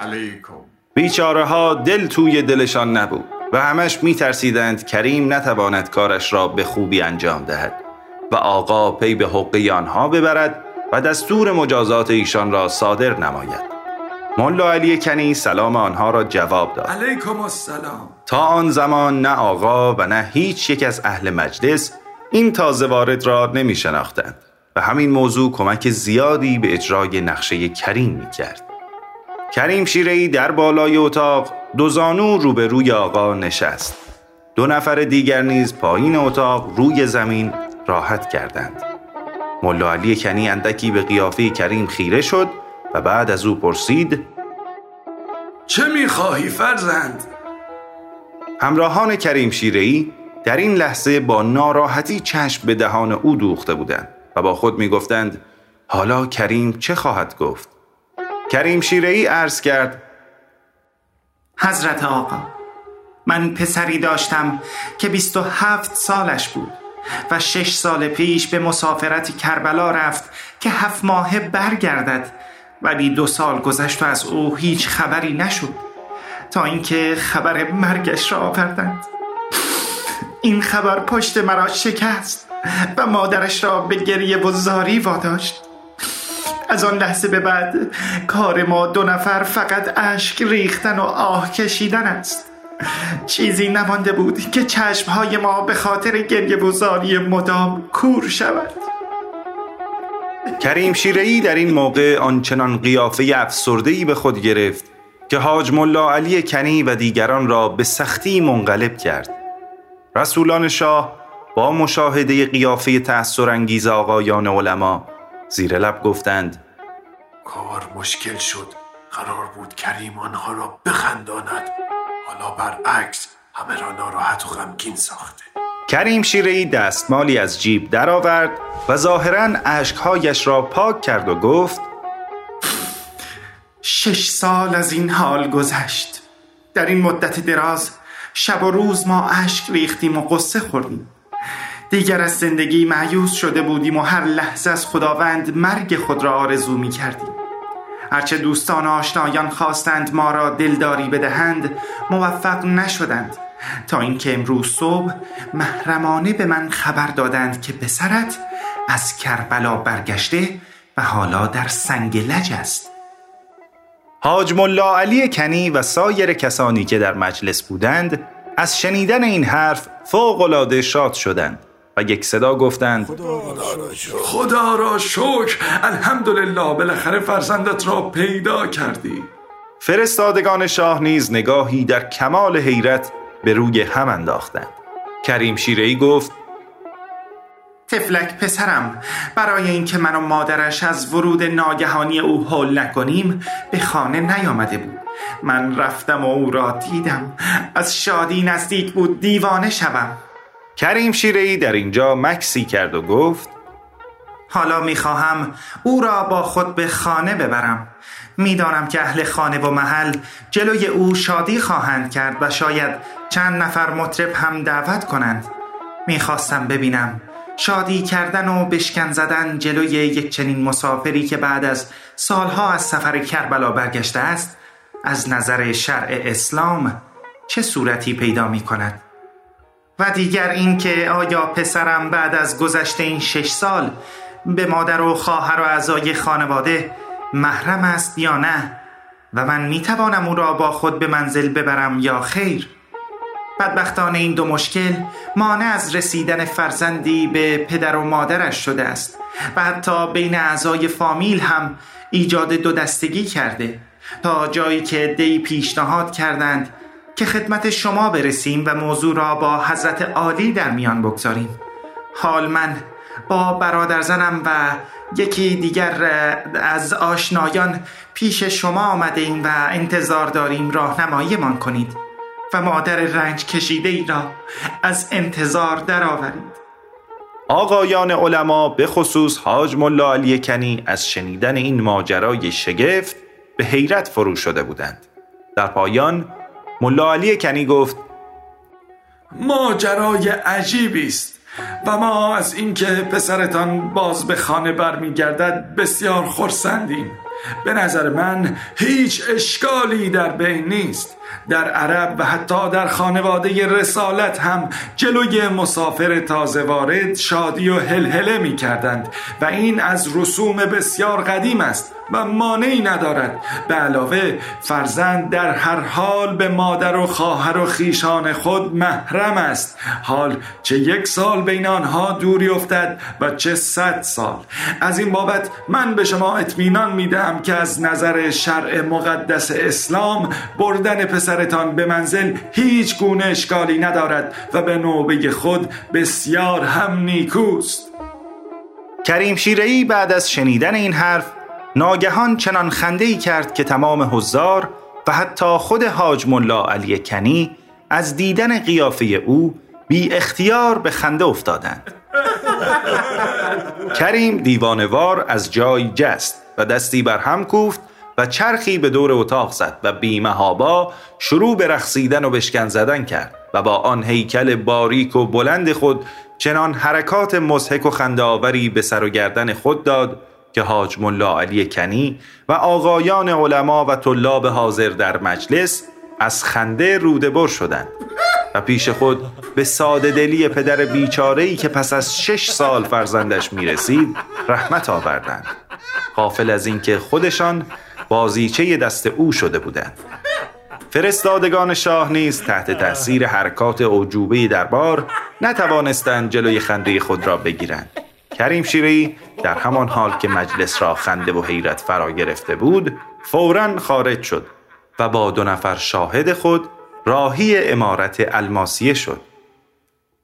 علیکم. بیچاره ها دل توی دلشان نبود. و همش می ترسیدند کریم نتواند کارش را به خوبی انجام دهد و آقا پی به حقی آنها ببرد و دستور مجازات ایشان را صادر نماید. ملا علی کنی سلام آنها را جواب داد. علیکم السلام. تا آن زمان نه آقا و نه هیچ یک از اهل مجلس این تازه وارد را نمی شناختند و همین موضوع کمک زیادی به اجرای نقشه کریم می کرد. کریم شیرهی در بالای اتاق دو زانو روبروی آقا نشست. دو نفر دیگر نیز پایین اتاق روی زمین راحت کردند. ملا علی کنی اندکی به قیافه کریم خیره شد و بعد از او پرسید چه می‌خواهی فرزند؟ همراهان کریم شیرهی در این لحظه با ناراحتی چشم به دهان او دوخته بودند و با خود می‌گفتند حالا کریم چه خواهد گفت؟ کریم شیرهی عرض کرد حضرت آقا من پسری داشتم که 27 سالش بود و شش سال پیش به مسافرت کربلا رفت که هفت ماه برگردد ولی دو سال گذشت و از او هیچ خبری نشد تا اینکه خبر مرگش را آوردند. این خبر پشت مرا شکست و مادرش را به گریه و زاری واداشت. از آن لحظه به بعد کار ما دو نفر فقط اشک ریختن و آه کشیدن است. چیزی نمانده بود که چشمهای ما به خاطر گریه و زاری مدام کور شود. کریم شیرهی در این موقع آنچنان قیافه افسردهی به خود گرفت که حاج ملا علی کنی و دیگران را به سختی منقلب کرد. رسولان شاه با مشاهده قیافه تأثیر انگیز آقایان علما زیر لب گفتند. کار مشکل شد. قرار بود کریم آنها را بخنداند. حالا برعکس همه را ناراحت و غمگین ساخته. کریم شیرهی دستمالی از جیب درآورد و ظاهرا اشکهایش را پاک کرد و گفت شش سال از این حال گذشت. در این مدت دراز شب و روز ما اشک ریختیم و قصه خوردیم. دیگر از زندگی معیوز شده بودیم و هر لحظه از خداوند مرگ خود را آرزو می کردیم هرچه دوستان آشنایان خواستند ما را دلداری بدهند موفق نشدند. تا اینکه امروز صبح محرمانه به من خبر دادند که پسرت از کربلا برگشته و حالا در سنگ لج است. حاج ملا علی کنی و سایر کسانی که در مجلس بودند از شنیدن این حرف فوق شاد شدند. و یک صدا گفتند خدا را شکر. الحمدلله بالاخره فرزندت را پیدا کردی. فرستادگان شاه نیز نگاهی در کمال حیرت به روی هم انداختند. کریم شیرهی گفت تفلک پسرم برای اینکه من و مادرش از ورود ناگهانی او حل نکنیم به خانه نیامده بود. من رفتم و او را دیدم. از شادی نزدیک بود دیوانه شوم. کریم شیرهی در اینجا مکسی کرد و گفت حالا می‌خواهم او را با خود به خانه ببرم. می‌دانم که اهل خانه و محل جلوی او شادی خواهند کرد و شاید چند نفر مطرب هم دعوت کنند. می‌خواستم ببینم شادی کردن و بشکن زدن جلوی یک چنین مسافری که بعد از سالها از سفر کربلا برگشته است از نظر شرع اسلام چه صورتی پیدا می کند و دیگر اینکه آیا پسرم بعد از گذشته این شش سال به مادر و خواهر و اعضای خانواده محرم است یا نه و من می توانم او را با خود به منزل ببرم یا خیر؟ بدبختانه این دو مشکل مانع از رسیدن فرزندی به پدر و مادرش شده است و حتی بین اعضای فامیل هم ایجاد دو دستگی کرده تا جایی که دی پیشنهاد کردند که خدمت شما برسیم و موضوع را با حضرت عالی در میان بگذاریم. حال من با برادر زنم و یکی دیگر از آشنایان پیش شما آمده ایم و انتظار داریم راهنماییمان کنید و مادر رنج کشیده ای را از انتظار درآورید. آقایان علما به خصوص حاج ملا علی کنی از شنیدن این ماجرای شگفت به حیرت فرو شده بودند. در پایان ملا علی کنی گفت ماجرای عجیبی است و ما از اینکه پسرتان باز به خانه برمیگردد بسیار خرسندیم. به نظر من هیچ اشکالی در بین نیست. در عرب و حتی در خانواده رسالت هم جلوی مسافر تازه وارد شادی و هلهله می کردند و این از رسوم بسیار قدیم است. و مانعی ندارد. به علاوه فرزند در هر حال به مادر و خواهر و خیشان خود محرم است. حال چه یک سال بین آنها دوری افتد و چه صد سال. از این بابت من به شما اطمینان می‌دهم که از نظر شرع مقدس اسلام بردن پسرتان به منزل هیچ گونه اشکالی ندارد و به نوبه خود بسیار هم نیکوست. کریم شیرهی بعد از شنیدن این حرف ناگهان چنان خنده ای کرد که تمام حضار و حتی خود حاج ملا علی کنی از دیدن قیافه او بی اختیار به خنده افتادند. کریم دیوانوار از جای جست و دستی بر هم کوفت و چرخی به دور اتاق زد و بیمهابا شروع به رقصیدن و بشکن زدن کرد و با آن هیکل باریک و بلند خود چنان حرکات مزهک و خندهآوری به سر و گردن خود داد که حاج ملا علی کنی و آقایان علما و طلاب حاضر در مجلس از خنده روده بر شدند و پیش خود به ساده دلی پدر بیچاره که پس از شش سال فرزندش می‌رسید رحمت آوردند. غافل از اینکه خودشان بازیچه دست او شده بودند. فرستادگان شاه نیز تحت تأثیر حرکات عجوبه دربار نتوانستند جلوی خنده خود را بگیرند. کریم شیری در همان حال که مجلس را خنده و حیرت فرا گرفته بود فورا خارج شد و با دو نفر شاهد خود راهی امارت الماسیه شد.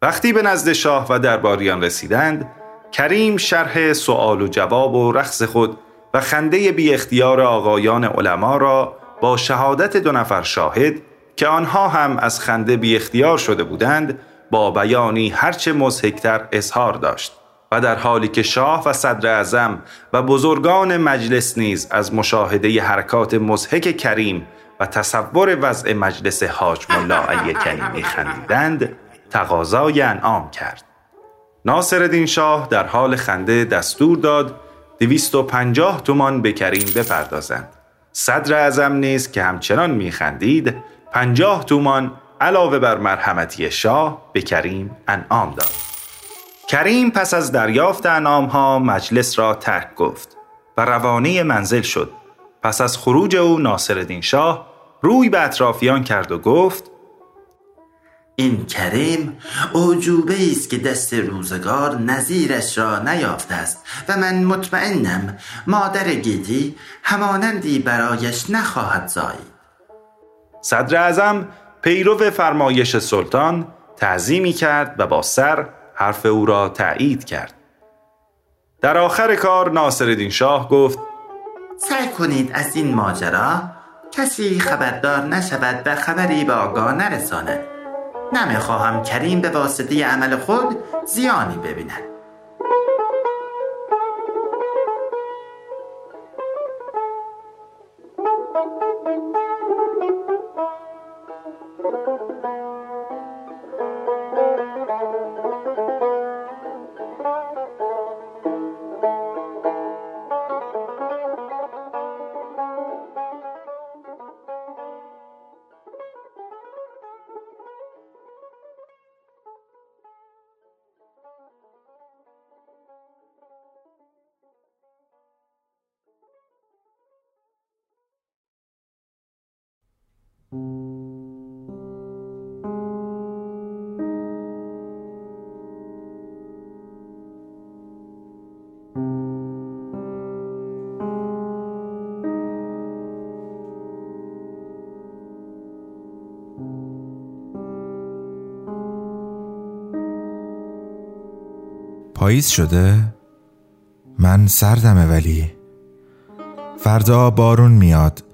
وقتی به نزد شاه و درباریان رسیدند کریم شرح سوال و جواب و رقص خود و خنده بی اختیار آقایان علما را با شهادت دو نفر شاهد که آنها هم از خنده بی اختیار شده بودند با بیانی هرچه مزهکتر اظهار داشت. و در حالی که شاه و صدر اعظم و بزرگان مجلس نیز از مشاهده حرکات مزهک کریم و تصور وضع مجلس حاج ملا علی کنی خندیدند تقاضای انعام کرد. ناصر شاه در حال خنده دستور داد دویست و پنجاه تومان به کریم بپردازند. صدر اعظم نیز که همچنان میخندید پنجاه تومان علاوه بر مرحمتی شاه به کریم انعام داد. کریم پس از دریافت انعام ها مجلس را ترک گفت و روانه منزل شد. پس از خروج او ناصرالدین شاه روی به اطرافیان کرد و گفت این کریم اوجوبه است که دست روزگار نظیرش را نیافته است و من مطمئنم مادر گیتی همانندی برایش نخواهد زایید صدر اعظم پیرو فرمایش سلطان تعظیمی کرد و با سر حرف او را تایید کرد. در آخر کار ناصرالدین شاه گفت سعی کنید از این ماجرا کسی خبردار نشود و خبری به آگاه نرساند. نمی‌خواهم کریم به واسطه عمل خود زیانی ببیند. پاییز شده؟ من سردمه ولی. فردا بارون میاد.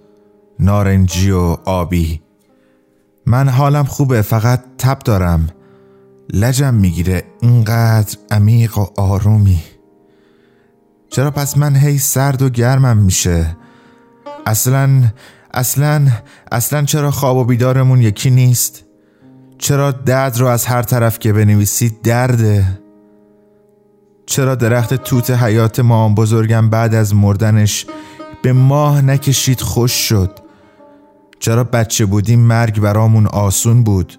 نارنجی و آبی. من حالم خوبه فقط تب دارم. لجم می‌گیره اینقدر عمیق و آرومی. چرا پس من هی سرد و گرمم میشه؟ اصلا اصلا اصلا چرا خواب و بیدارمون یکی نیست؟ چرا درد رو از هر طرف که بنویسی درده؟ چرا درخت توت حیات مام بزرگم بعد از مردنش به ماه نکشید خوش شد؟ چرا بچه بودیم مرگ برامون آسون بود؟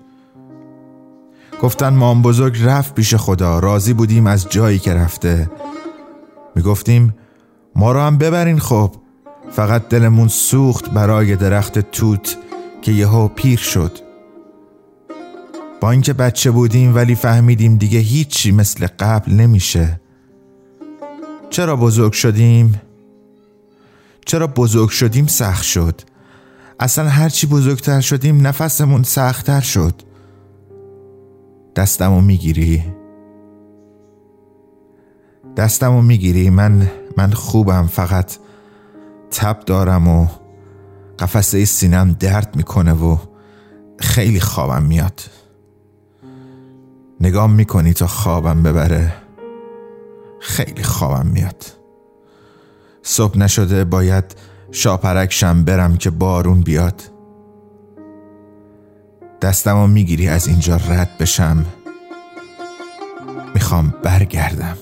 گفتن مام بزرگ رفت پیش خدا راضی بودیم از جایی که رفته. می‌گفتیم ما رو هم ببرین خب فقط دلمون سوخت برای درخت توت که یهو پیر شد. با اینکه بچه بودیم ولی فهمیدیم دیگه هیچی مثل قبل نمیشه. چرا بزرگ شدیم؟ چرا بزرگ شدیم سخت شد. اصلا هرچی بزرگتر شدیم نفسمون سختتر شد. دستمو می‌گیری. دستمو می‌گیری. من من خوبم. فقط تب دارم و قفسه سینم درد می‌کنه و خیلی خوابم میاد. نگام می‌کنی تا خوابم ببره. خیلی خوابم میاد. صبح نشده باید شاپرکشم برم که بارون بیاد. دستمو می‌گیری از اینجا رد بشم. می‌خوام برگردم.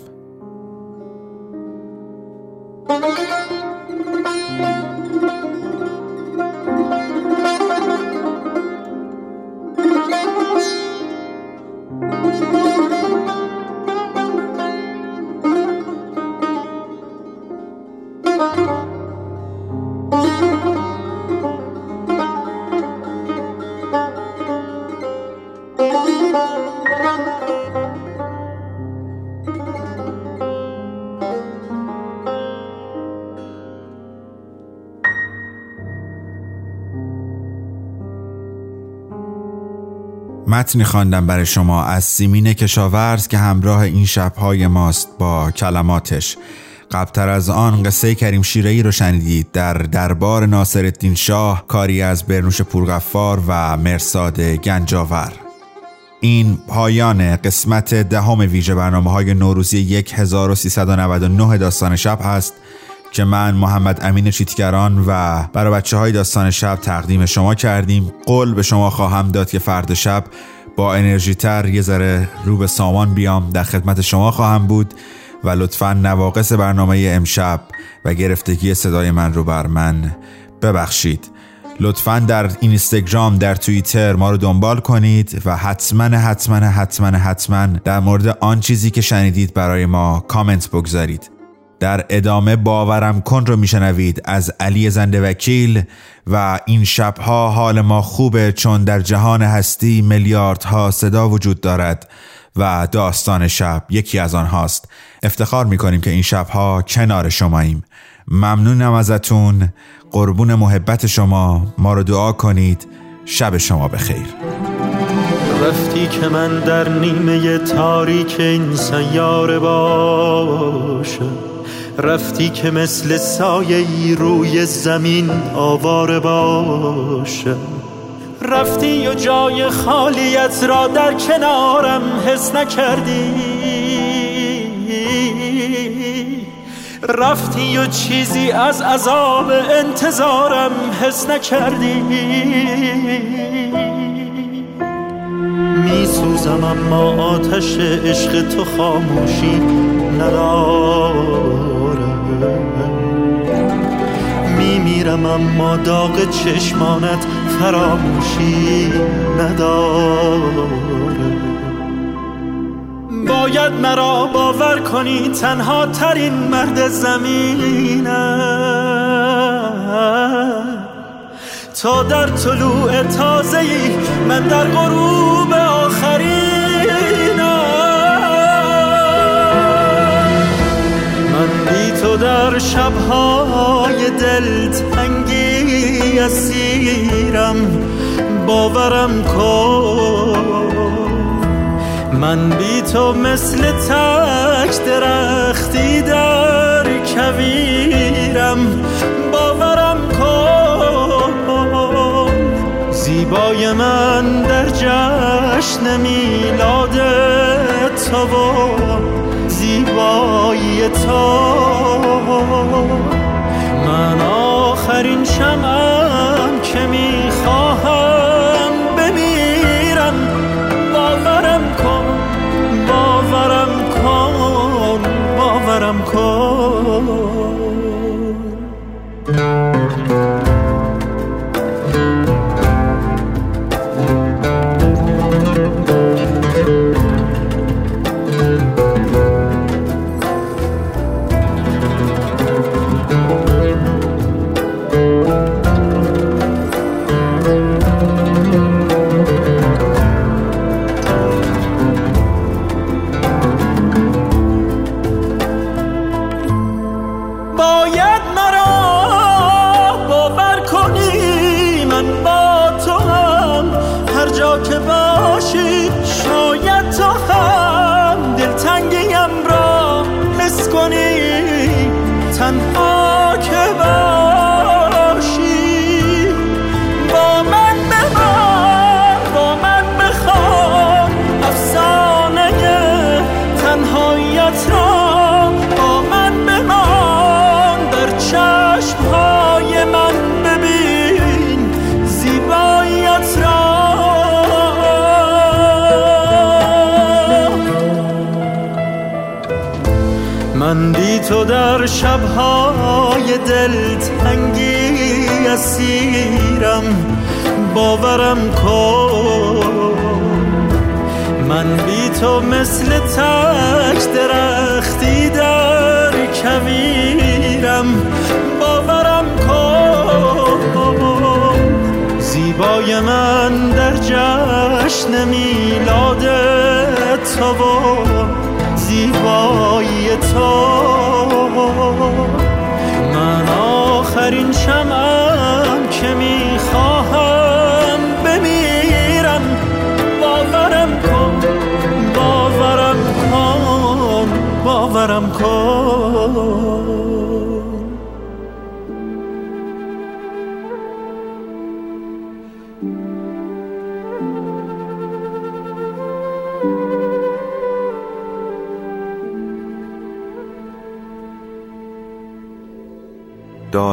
متنی خواندم برای شما از سیمین کشاورز که همراه این شبهای ماست با کلماتش. قبلتر از آن قصه کریم شیرهی رو شنیدید. در دربار ناصر الدین شاه کاری از برنوش پورغفار و مرساد گنجاور. این پایان قسمت دهم ویژه برنامه های نوروزی 1399 داستان شب هست. که من محمد امین چیتگران و برای بچه های داستان شب تقدیم شما کردیم. قول به شما خواهم داد که فرد شب با انرژی تر یه ذره رو به سامان بیام. در خدمت شما خواهم بود و لطفا نواقص برنامه امشب و گرفتگی صدای من رو بر من ببخشید. لطفا در اینستاگرام در توییتر ما رو دنبال کنید و حتما حتما حتما حتما در مورد آن چیزی که شنیدید برای ما کامنت بگذارید. در ادامه باورم کن رو میشنوید از علی زنده وکیل و این شبها حال ما خوبه چون در جهان هستی میلیاردها صدا وجود دارد و داستان شب یکی از آنهاست. افتخار می‌کنیم که این شبها کنار شماییم ممنونم ازتون. قربون محبت شما. ما رو دعا کنید. شب شما بخیر. رفتی که من در نیمه تاریک این سیاره باشم. رفتی که مثل سایه روی زمین آواره باشه. رفتی و جای خالیت را در کنارم حس نکردی. رفتی و چیزی از عذاب انتظارم حس نکردی. میسوزم اما آتش عشق تو خاموشی ندار میمیرم اما داغ چشمانت فراموشی نداره. باید مرا باور کنی تنها ترین مرد زمینم. تا در طلوع تازه من در غروب آخرینم در شبهای دل تنگی اسیرم باورم کن. من بی تو مثل تک درختی در کویرم باورم کن. زیبای من در جشن میلاد تو زیبایی تو. من آخرین شمم که می‌خواهم تو در شبهای دل تنگی اسیرم باورم کن. من بی تو مثل تک درختی در کویرم باورم کن. زیبای من در جشن میلاد تو و زیبایی تو. آخرین شمم که می‌خواهم بمیرم. باورم کن باورم کن باورم کن.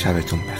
شبتون بخیر.